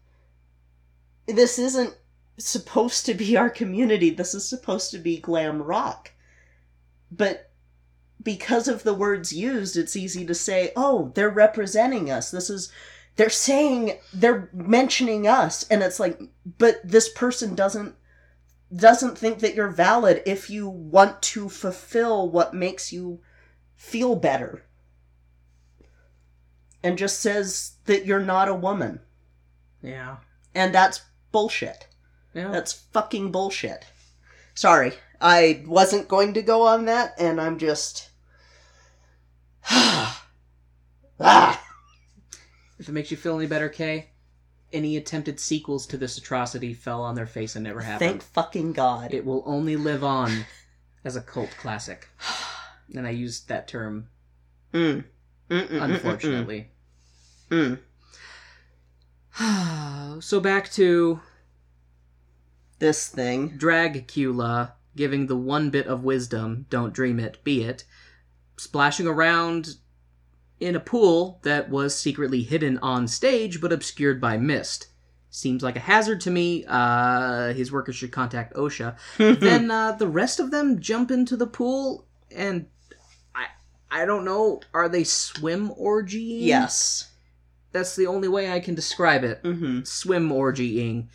this isn't supposed to be our community. This is supposed to be glam rock. But because of the words used, it's easy to say, "Oh, they're representing us. This is they're saying they're mentioning us." And it's like, "But this person doesn't doesn't think that you're valid if you want to fulfill what makes you feel better." And just says that you're not a woman. Yeah. And that's bullshit. Yeah. That's fucking bullshit. Sorry, I wasn't going to go on that, and I'm just. ah! If it makes you feel any better, Kay, any attempted sequels to this atrocity fell on their face and never happened. Thank fucking God. It will only live on as a cult classic. And I used that term, Mm. Mm, mm, mm, unfortunately. Mm. so back to This thing. Dragcula giving the one bit of wisdom, don't dream it, be it, splashing around in a pool that was secretly hidden on stage but obscured by mist. Seems like a hazard to me. Uh, his workers should contact OSHA. then uh, the rest of them jump into the pool, and I, I don't know. Are they swim orgying? yes. that's the only way I can describe it Mm-hmm. swim orgying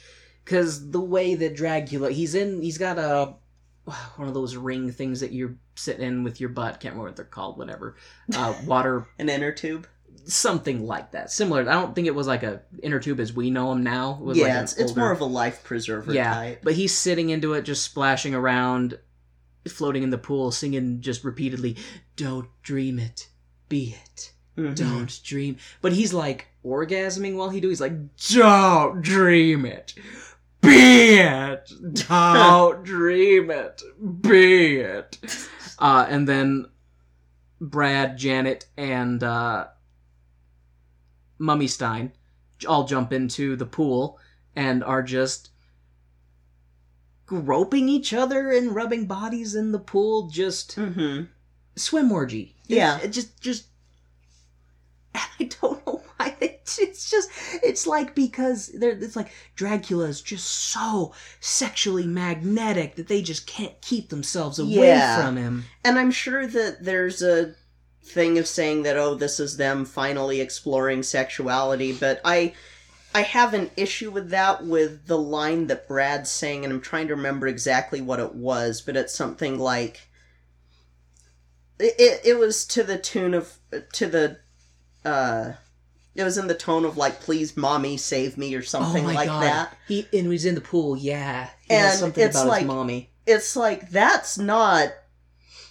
because the way that Dracula he's in he's got a one of those ring things that you're sitting in with your butt can't remember what they're called whatever uh, water An inner tube. something like that similar I don't think it was like a inner tube as we know them now it was Yeah, like it's, it's more of a life preserver yeah type. but he's sitting into it just splashing around floating in the pool singing just repeatedly don't dream it be it Mhm. don't dream. But he's like orgasming while he do. He's like, don't dream it, be it. Don't dream it, be it. Uh, and then Brad, Janet, and uh, Mummy Stein all jump into the pool and are just groping each other and rubbing bodies in the pool. Just Mhm. swim orgy. Yeah. It just just and I don't it's just it's like because they're it's like Dracula is just so sexually magnetic that they just can't keep themselves away Yeah. from him. And I'm sure that there's a thing of saying that oh this is them finally exploring sexuality, but I I have an issue with that with the line that Brad's saying and I'm trying to remember exactly what it was, but it's something like it it, it was to the tune of to the uh it was in the tone of like please mommy save me or something oh my like god. that. He and he's in the pool, yeah. He And something it's about like- his mommy. it's like that's not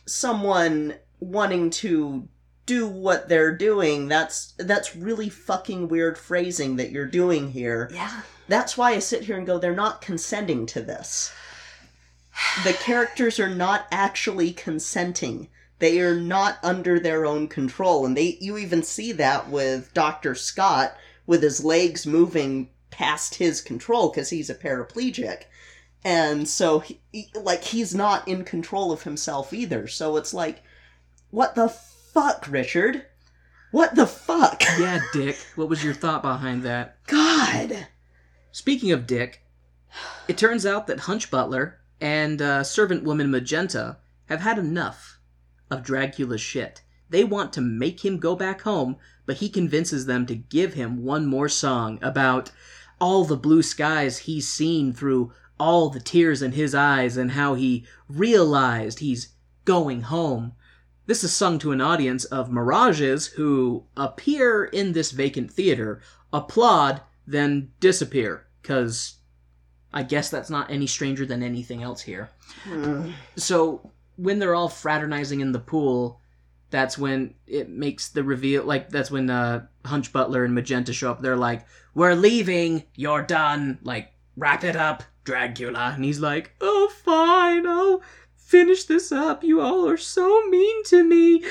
someone wanting to do what they're doing that's that's really fucking weird phrasing that you're doing here Yeah. that's why i sit here and go they're not consenting to this the characters are not actually consenting they are not under their own control. And they you even see that with dr scott with his legs moving past his control because he's a paraplegic. And so he, like he's not in control of himself either. So it's like what the fuck richard? What the fuck? Yeah, Dick. What was your thought behind that? god! Speaking of Dick, it turns out that Hunch Butler and uh, servant woman Magenta have had enough of Dracula's shit. They want to make him go back home, but he convinces them to give him one more song about all the blue skies he's seen through all the tears in his eyes and how he realized he's going home. This is sung to an audience of mirages who appear in this vacant theater, applaud, then disappear, because I guess that's not any stranger than anything else here. Mm. So when they're all fraternizing in the pool, that's when it makes the reveal. Like that's when uh, Hunch Butler and Magenta show up. They're like, "We're leaving. You're done. Like wrap it up, Dracula." And he's like, "Oh, fine. I'll finish this up. You all are so mean to me."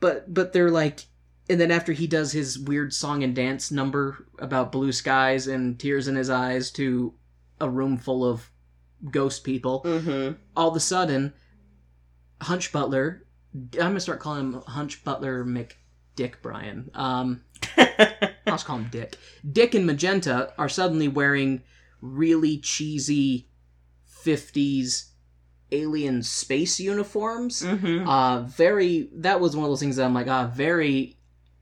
But but they're like. And then after he does his weird song and dance number about blue skies and tears in his eyes to a room full of ghost people, mm-hmm all of a sudden, Hunch Butler, I'm gonna start calling him Hunch Butler McDick Brian. Um, I'll just call him Dick. Dick and Magenta are suddenly wearing really cheesy 50s alien space uniforms. mm-hmm Uh, very, that was one of those things that I'm like, ah, very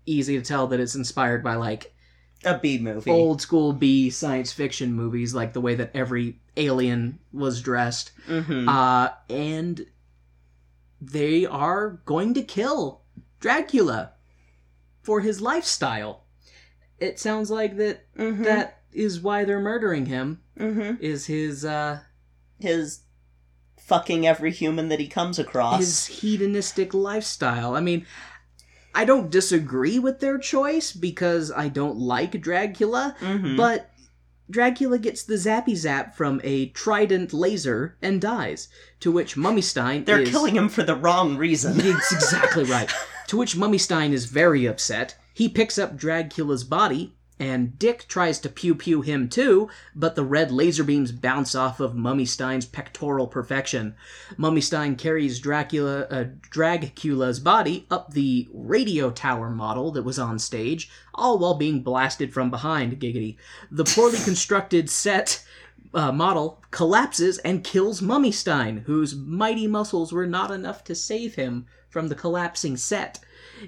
easy to tell that it's inspired by like a b movie old school B science fiction movies, like the way that every alien was dressed. mm-hmm Uh, and they are going to kill Dracula for his lifestyle. It sounds like that mm-hmm. that is why they're murdering him mm-hmm is his uh his fucking every human that he comes across his hedonistic lifestyle. I mean, I don't disagree with their choice because I don't like Dracula, Mhm. but Dracula gets the zappy zap from a trident laser and dies. To which Mummystein they're is killing him for the wrong reason It's exactly right. To which Mummystein is very upset. He picks up Dracula's body, and Dick tries to pew pew him too, but the red laser beams bounce off of Mummystein's pectoral perfection. Mummystein carries Dracula, uh, Dragcula's body up the radio tower model that was on stage, all while being blasted from behind. Giggity. The poorly constructed set uh, model collapses and kills Mummystein, whose mighty muscles were not enough to save him from the collapsing set.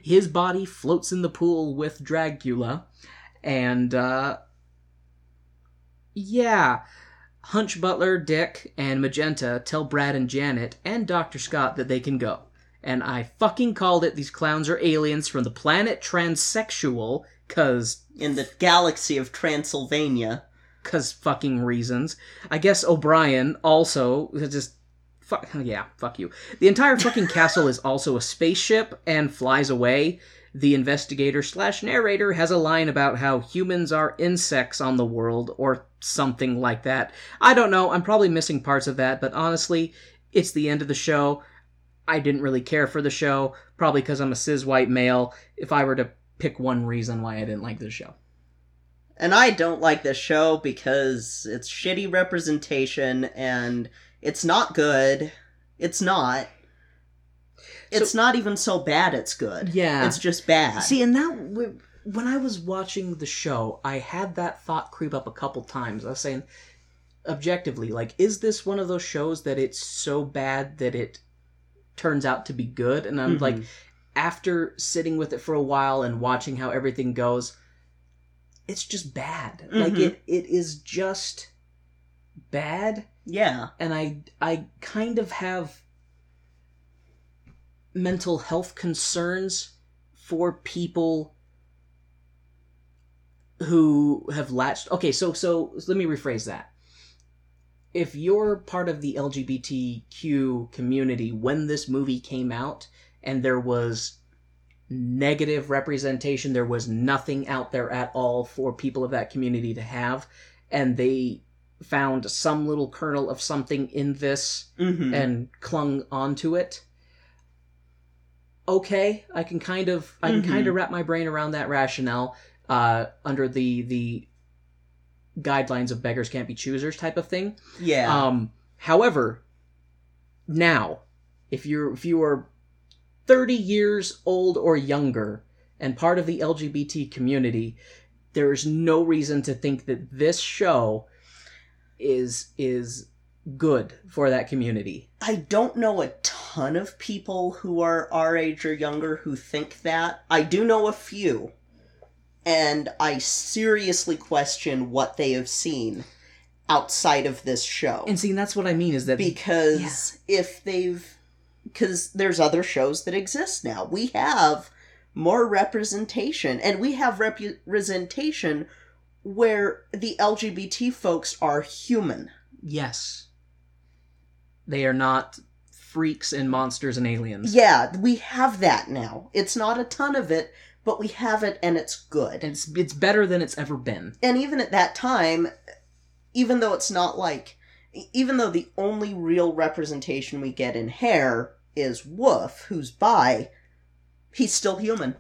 His body floats in the pool with Dracula, and uh, yeah, Hunch Butler, Dick, and Magenta tell Brad and Janet and Dr. Scott that they can go. And I fucking called it these clowns are aliens from the planet Transsexual, cause in the galaxy of Transylvania. cause fucking reasons. I guess O'Brien also just fuck yeah, fuck you. The entire fucking castle is also a spaceship and flies away. The investigator slash narrator has a line about how humans are insects on the world or something like that. I don't know. I'm probably missing parts of that, but honestly, it's the end of the show. I didn't really care for the show, probably because I'm a cis white male. If I were to pick one reason why I didn't like this show. And I don't like this show because it's shitty representation and it's not good. It's not. It's not even so bad it's good. Yeah. It's just bad. See, and that when I was watching the show, I had that thought creep up a couple times. I was saying, objectively, like, is this one of those shows that it's so bad that it turns out to be good? And I'm like, after sitting with it for a while and watching how everything goes, it's just bad. Like Mhm. it, it is just bad Yeah. and I I kind of have mental health concerns for people who have latched okay so so let me rephrase that if you're part of the LGBTQ community when this movie came out and there was negative representation there was nothing out there at all for people of that community to have and they found some little kernel of something in this Mm-hmm. and clung onto it okay i can kind of i can Mhm. kind of wrap my brain around that rationale uh under the the guidelines of beggars can't be choosers type of thing yeah. um however now if you're if you are 30 years old or younger and part of the lgbt community there's no reason to think that this show is is good for that community I don't know a ton of people who are our age or younger who think that. I do know a few. And I seriously question what they have seen outside of this show. And see, that's what I mean is that because if they've because there's other shows that exist now we have more representation and we have representation where the lgbt folks are human yes, they are not freaks and monsters and aliens. yeah we have that now it's not a ton of it but we have it and it's good it's it's better than it's ever been. and even at that time even though it's not like even though the only real representation we get in hair is woof who's bi he's still human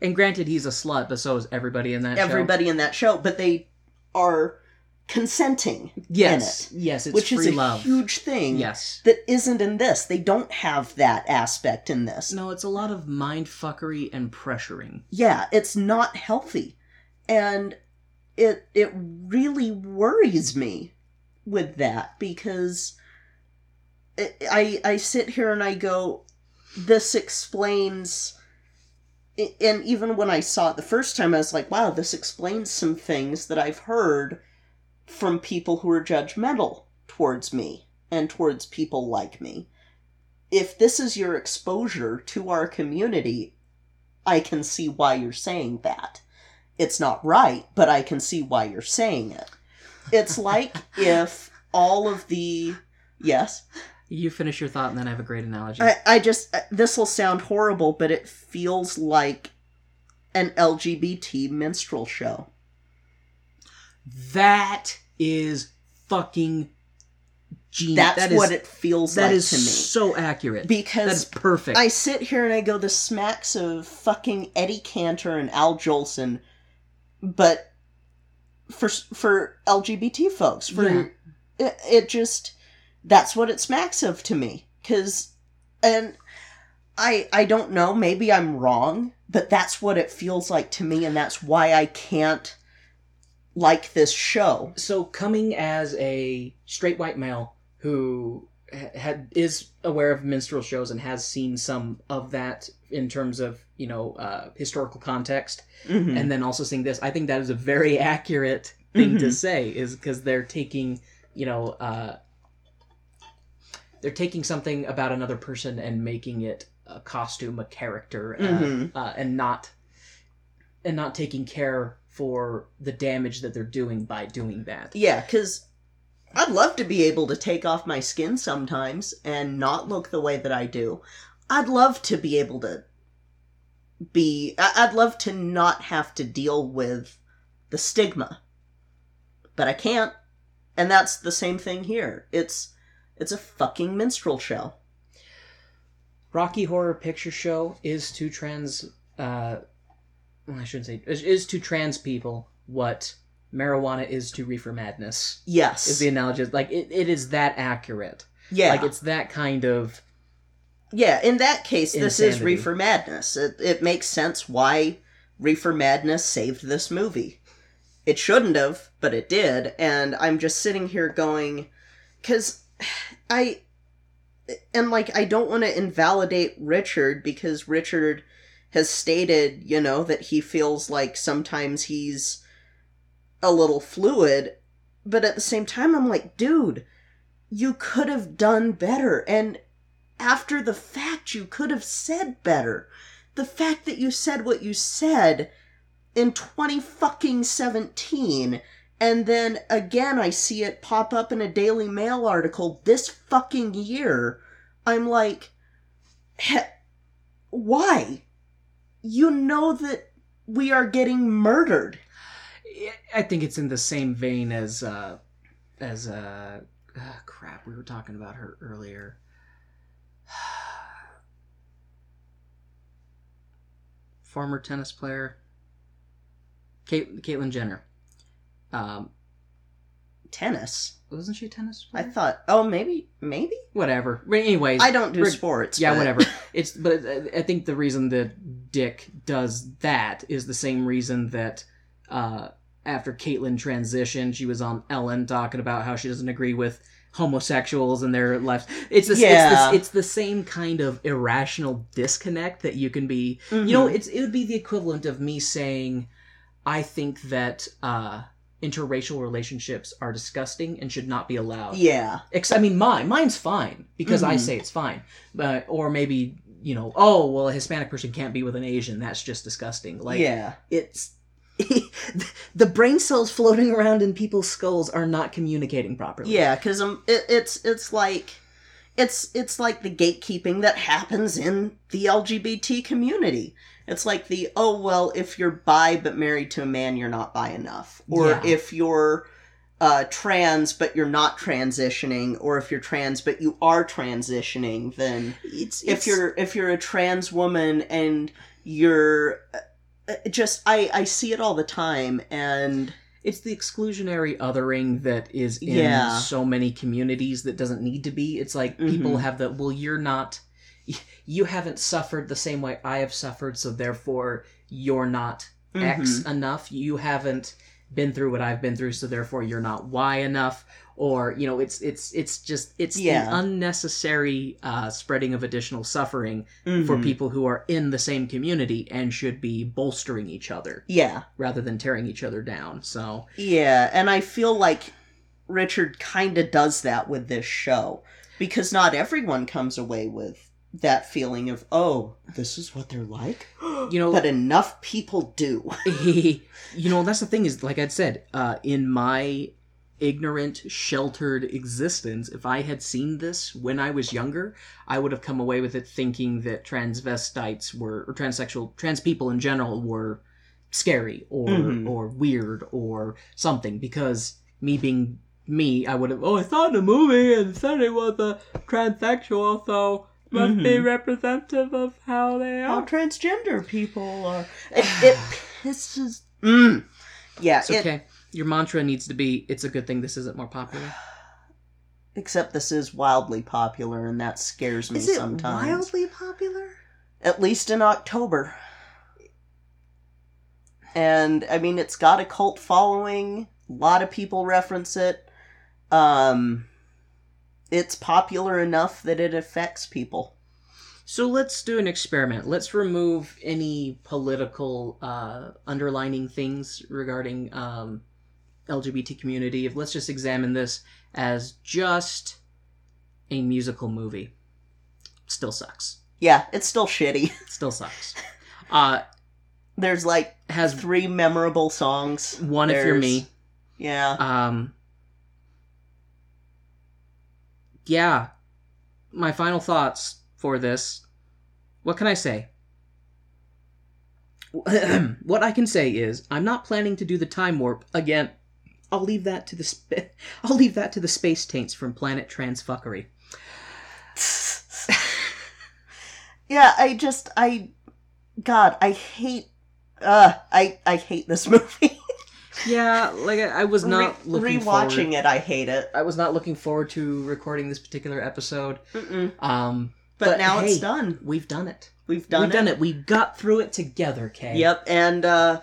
And granted, he's a slut, but so is everybody in that show. everybody in that show but they are consenting Yes, yes, it's which is a love. huge thing Yes. that isn't in this they don't have that aspect in this No, it's a lot of mind fuckery and pressuring. yeah it's not healthy and it it really worries me with that because it, i i sit here and i go this explains and even when i saw it the first time i was like wow this explains some things that i've heard from people who are judgmental towards me and towards people like me if this is your exposure to our community I can see why you're saying that. It's not right, but I can see why you're saying it. It's like if all of the yes, You finish your thought, and then I have a great analogy. I I just uh, this will sound horrible, but it feels like an LGBT minstrel show. That is fucking genius. That's That is- what it feels That like is to me. so accurate. because that is perfect. I sit here and I go, the smacks of fucking Eddie Cantor and Al Jolson, but for for LGBT folks, for Yeah. it, it just that's what it smacks of to me. Cause, and I I don't know, maybe I'm wrong, but that's what it feels like to me, and that's why I can't like this show. so coming as a straight white male who had is aware of minstrel shows and has seen some of that in terms of you know uh, historical context Mhm. and then also seeing this i think that is a very accurate thing to Mhm. say is because they're taking you know uh, they're taking something about another person and making it a costume a character uh, Mhm. uh, and not and not taking care for the damage that they're doing by doing that Yeah, because I'd love to be able to take off my skin sometimes and not look the way that I do. I'd love to be able to be. I'd love to not have to deal with the stigma. But I can't. And that's the same thing here. It's. It's a fucking minstrel show. Rocky Horror Picture Show is to trans uh I shouldn't say is, is to trans people what marijuana is to reefer madness. Yes. Is the analogy like it, it is that accurate. yeah. Like it's that kind of Yeah, in that case, this is reefer madness. It, it makes sense why Reefer Madness saved this movie. It shouldn't have, but it did, and I'm just sitting here going, because I. And, like, I don't want to invalidate Richard because Richard has stated, you know, that he feels like sometimes he's a little fluid, but at the same time, I'm like, dude, you could have done better. And after the fact, you could have said better. The fact that you said what you said in 20 fucking 17 and then again I see it pop up in a Daily Mail article this fucking year. I'm like, why? You know that we are getting murdered. I think it's in the same vein as uh as uh ah, crap we were talking about her earlier. Former tennis player Kate, Caitlyn Jenner. Um Tennis. wasn't she a tennis I thought, oh, maybe, maybe. Whatever. But anyways, I don't do sports. yeah, but- whatever. It's but I- I think the reason that Dick does that is the same reason that uh, after Caitlyn transitioned, she was on Ellen talking about how she doesn't agree with homosexuals and their lives. It's the Yeah. it's, the, it's the same kind of irrational disconnect that you can be. You know, Mhm. it's it would be the equivalent of me saying, I think that uh, interracial relationships are disgusting and should not be allowed. yeah, Ex- I mean, mine, mine's fine because I Mhm. say it's fine. But or maybe you know, oh well, a Hispanic person can't be with an Asian. That's just disgusting. Like yeah, it's the brain cells floating around in people's skulls are not communicating properly. yeah. Because um, it, it's it's like it's it's like the gatekeeping that happens in the LGBT community. It's like the oh well, if you're bi but married to a man, you're not bi enough, or Yeah. if you're uh, trans but you're not transitioning, or if you're trans but you are transitioning, then it's, if you're if you're a trans woman and you're uh, just I I see it all the time and it's the exclusionary othering that is in Yeah. so many communities that doesn't need to be. It's like people Mhm. have the well, you're not, you haven't suffered the same way I have suffered, so therefore you're not X Mhm. enough. You haven't been through what I've been through, so therefore you're not Y enough. Or you know, it's it's it's just it's Yeah. the unnecessary uh, spreading of additional suffering for Mhm. people who are in the same community and should be bolstering each other yeah rather than tearing each other down. So yeah and I feel like Richard kind of does that with this show because not everyone comes away with that feeling of oh this is what they're like you know but enough people do you know that's the thing is like i'd said uh, in my ignorant sheltered existence if i had seen this when i was younger i would have come away with it thinking that transvestites were or transsexual trans people in general were scary or Mhm. or weird or something because me being me i would have oh i saw it in a movie and said it was a transsexual so must be Mhm. representative of how they how transgender people are it, it pisses mm. yeah it's it, okay your mantra needs to be it's a good thing this isn't more popular Except this is wildly popular, and that scares me Is it sometimes. wildly popular? At least in October. And I mean, it's got a cult following. A lot of people reference it. Um, it's popular enough that it affects people. So let's do an experiment. Let's remove any political uh, underlining things regarding um, LGBT community. If let's just examine this as just a musical movie. Still sucks. Yeah, it's still shitty. Still sucks. Uh, There's like has three memorable songs. one if you're me. Yeah. Um, yeah. My final thoughts for this. What can I say? what I can say is I'm not planning to do the time warp again. I'll leave that to the sp- I'll leave that to the space taints from Planet Transfuckery. yeah, I just I God, I hate uh I I hate this movie. Yeah, like I, I was not Re- rewatching forward, it, I hate it. I was not looking forward to recording this particular episode. Mm-mm. Um, But, now it's done. We've done it. We've done it. We've it. done it. We got through it together, Kay. Yep, and uh,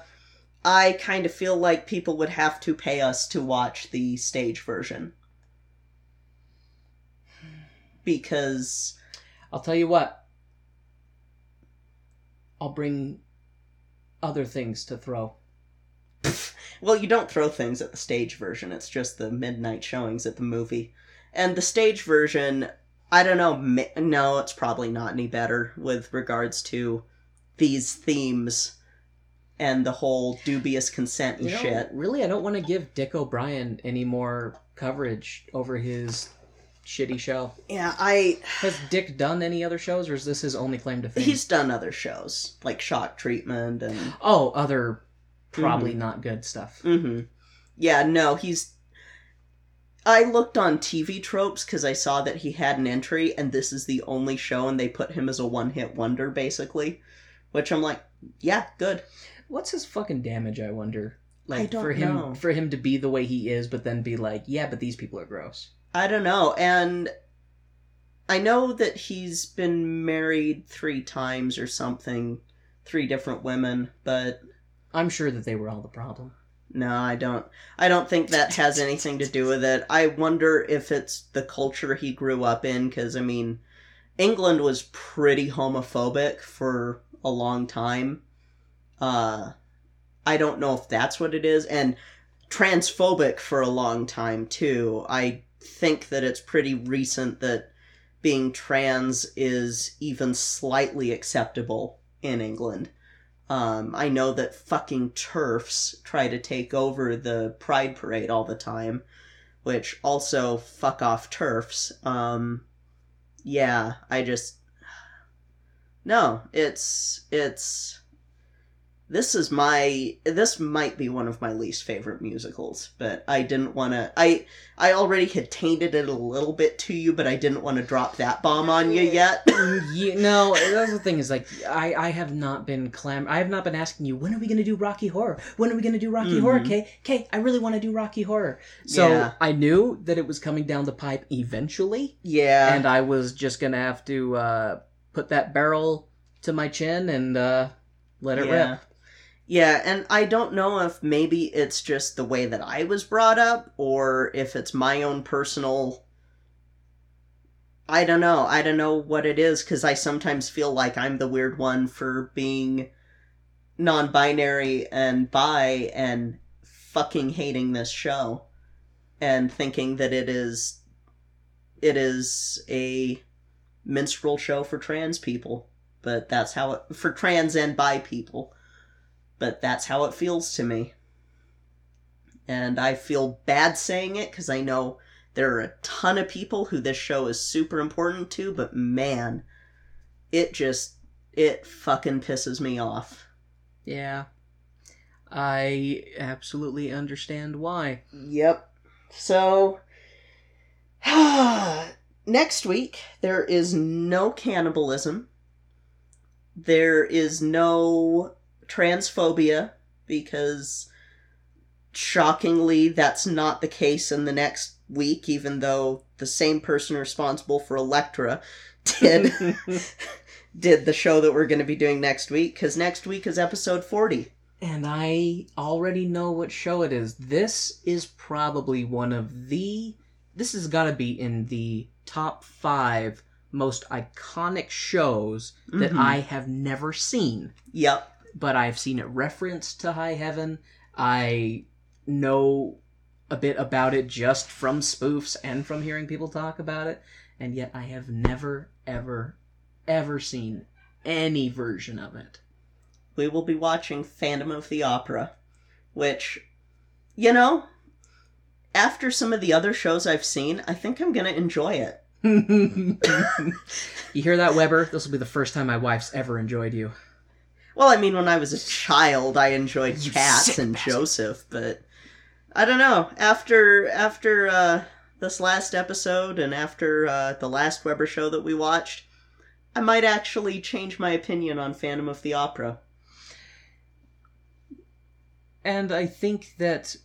I kind of feel like people would have to pay us to watch the stage version. Because I'll tell you what. I'll bring other things to throw. Well, you don't throw things at the stage version. It's just the midnight showings at the movie. And the stage version, I don't know. No, it's probably not any better with regards to these themes and the whole dubious consent and You know, shit. Really, I don't want to give Dick O'Brien any more coverage over his shitty show. Yeah, I. Has Dick done any other shows, or is this his only claim to fame? He's done other shows like Shock Treatment and. Oh, other probably not good stuff. hmm Yeah, no, he's. I looked on TV tropes because I saw that he had an entry, and this is the only show, and they put him as a one hit wonder, basically. Which I'm like, yeah, good. What's his fucking damage? I wonder. Like don't for him, know. for him to be the way he is, but then be like, yeah, but these people are gross. I don't know, and I know that he's been married three times or something, three different women, but I'm sure that they were all the problem. No, I don't. I don't think that has anything to do with it. I wonder if it's the culture he grew up in, because, I mean, England was pretty homophobic for a long time. Uh, I don't know if that's what it is, and transphobic for a long time, too. I think that it's pretty recent that being trans is even slightly acceptable in England. Um, I know that fucking TERFs try to take over the Pride Parade all the time, which also fuck off TERFs. Um, yeah, I just no, it's it's this is my this might be one of my least favorite musicals, but I didn't want to. I I already had tainted it a little bit to you, but I didn't want to drop that bomb on you yet. you no, that's the thing is like I I have not been clam I have not been asking you when are we gonna do Rocky Horror? When are we gonna do Rocky Horror? Mhm. Kay, Kay, I really want to do Rocky Horror. So Yeah. I knew that it was coming down the pipe eventually, yeah, and I was just gonna have to uh, put that barrel to my chin and uh, let it yeah. rip. Yeah, and I don't know if maybe it's just the way that I was brought up or if it's my own personal I don't know. I don't know what it is cuz I sometimes feel like I'm the weird one for being non-binary and bi and fucking hating this show and thinking that it is it is a minstrel show for trans people. But that's how it for trans and bi people but that's how it feels to me. And I feel bad saying it because I know there are a ton of people who this show is super important to, but man, it just, it fucking pisses me off. Yeah, I absolutely understand why. Yep. So, next week, there is no cannibalism. There is no transphobia because shockingly that's not the case in the next week even though the same person responsible for Electra did did the show that we're going to be doing next week cuz next week is episode 40. And I already know what show it is. This is probably one of the. This has got to be in the top five most iconic shows that Mhm. I have never seen. Yep. But I've seen it referenced to High Heaven. I know a bit about it just from spoofs and from hearing people talk about it. And yet I have never, ever, ever seen any version of it. we will be watching Phantom of the Opera, which, you know, after some of the other shows I've seen, I think I'm going to enjoy it. you hear that, Webber? This will be the first time my wife's ever enjoyed you. Well, I mean, when I was a child, I enjoyed You Cats sick and bastard. Joseph, but I don't know. After after uh, this last episode and after uh, the last Webber show that we watched, I might actually change my opinion on Phantom of the Opera. And I think that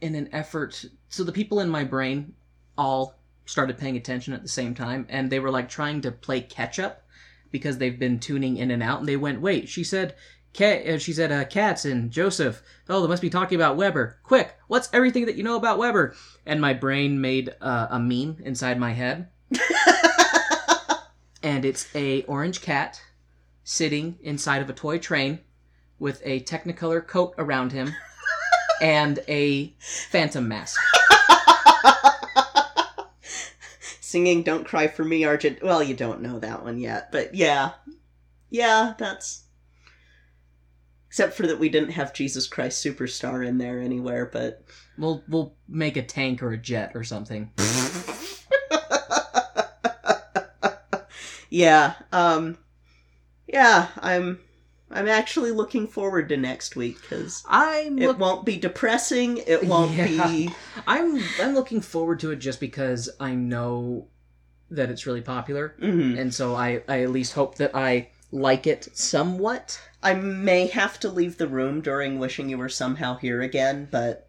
in an effort, so the people in my brain all started paying attention at the same time, and they were like trying to play catch up because they've been tuning in and out, and they went, "Wait, she said." Cat, uh, she said, uh, "Cats and Joseph. Oh, they must be talking about Webber. Quick, what's everything that you know about Webber?" And my brain made uh, a meme inside my head, and it's a orange cat sitting inside of a toy train with a Technicolor coat around him and a phantom mask. Singing Don't Cry for Me, Argent. Well, you don't know that one yet, but yeah. Yeah, that's. Except for that we didn't have Jesus Christ Superstar in there anywhere, but. We'll we'll make a tank or a jet or something. yeah, um. Yeah, I'm. I'm actually looking forward to next week because I'm it won't be depressing. It won't Yeah. be. I'm I'm looking forward to it just because I know that it's really popular, Mhm. and so I I at least hope that I like it somewhat. I may have to leave the room during wishing you were somehow here again, but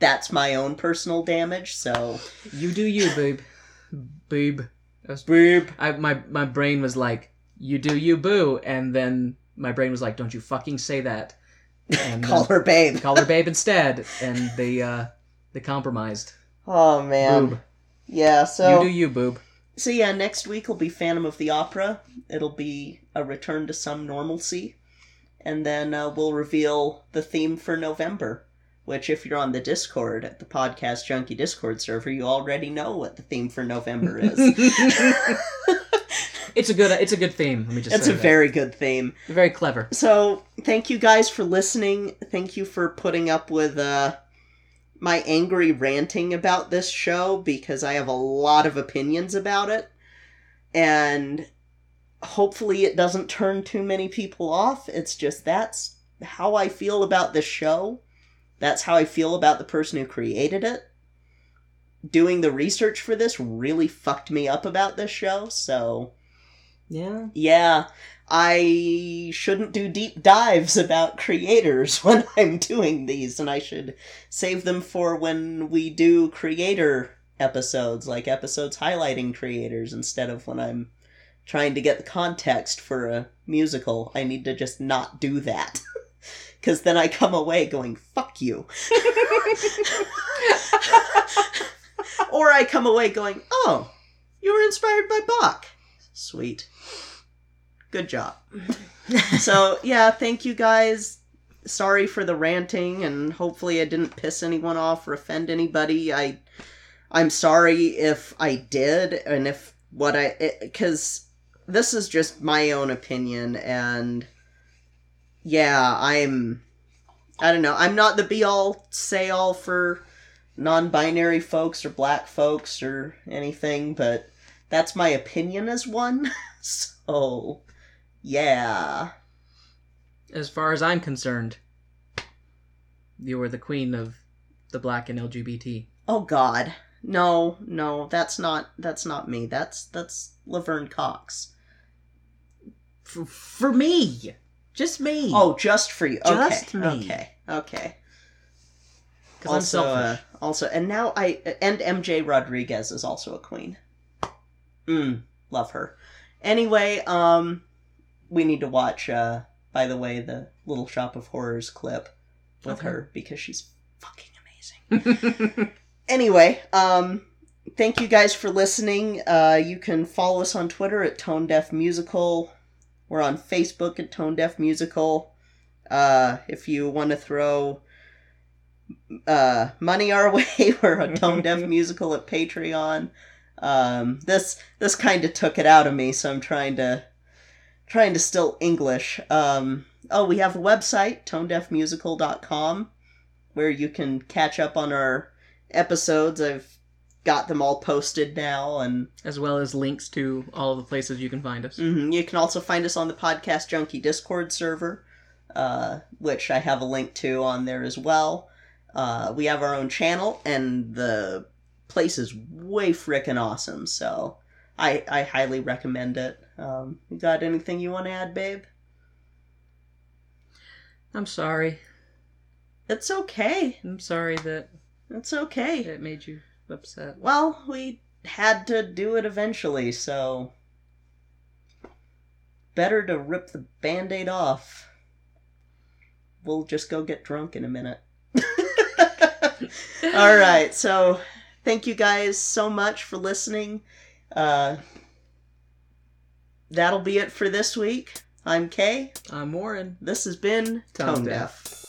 that's my own personal damage. So, You do you. Babe. That's- Boop. I my my brain was like, "You do you, boo," and then my brain was like, "Don't you fucking say that." And call then- her babe. call her babe instead, and they uh they compromised. Oh man, Boob. yeah. So you do you, boob. So yeah, next week will be Phantom of the Opera. It'll be a return to some normalcy, and then uh, we'll reveal the theme for November. Which, if you're on the Discord at the Podcast Junkie Discord server, you already know what the theme for November is. It's a good it's a good theme. Let me just it's a that. very good theme. very clever. So, thank you guys for listening. Thank you for putting up with uh, my angry ranting about this show because I have a lot of opinions about it. And hopefully, it doesn't turn too many people off. It's just that's how I feel about this show. That's how I feel about the person who created it. Doing the research for this really fucked me up about this show, so Yeah. yeah, I shouldn't do deep dives about creators when I'm doing these, and I should save them for when we do creator episodes, like episodes highlighting creators, instead of when I'm trying to get the context for a musical. I need to just not do that. Because then I come away going, fuck you. or I come away going, oh, you were inspired by Bach. Sweet. Good job. so, yeah, thank you guys. Sorry for the ranting and hopefully I didn't piss anyone off or offend anybody. I I'm sorry if I did and if what I cuz this is just my own opinion and yeah, I'm I don't know. I'm not the be all say all for non-binary folks or black folks or anything, but that's my opinion as one. so, yeah. As far as I'm concerned, you are the queen of the black and LGBT. Oh god. No, no, that's not that's not me. That's that's Laverne Cox. For, for me, just me. Oh, just for you. Okay. Just me. Okay. Okay. also, uh, also, and now I and MJ Rodriguez is also a queen. Mm, love her. Anyway, um, we need to watch. Uh, by the way, the Little Shop of Horrors clip with Okay. her because she's fucking amazing. anyway, um, thank you guys for listening. Uh, you can follow us on Twitter at Tone Deaf Musical. We're on Facebook at Tone Deaf Musical. Uh, if you want to throw uh, money our way, we're a Tone Deaf Musical at Patreon. Um, this this kind of took it out of me, so I'm trying to trying to still English. Um, oh, we have a website, tonedeafmusical.com, where you can catch up on our episodes. I've got them all posted now, and as well as links to all of the places you can find us. mhm, you can also find us on the Podcast Junkie Discord server, uh, which I have a link to on there as well. Uh, we have our own channel, and the place is way frickin' awesome, so I, I highly recommend it. Um, you got anything you want to add, babe? I'm sorry. It's okay. I'm sorry that It's okay. it made you upset. Well, we had to do it eventually, so better to rip the band-aid off. We'll just go get drunk in a minute. All right, so thank you guys so much for listening. Uh, that'll be it for this week. I'm Kay. I'm Warren. This has been Tone Tone Deaf. Deaf.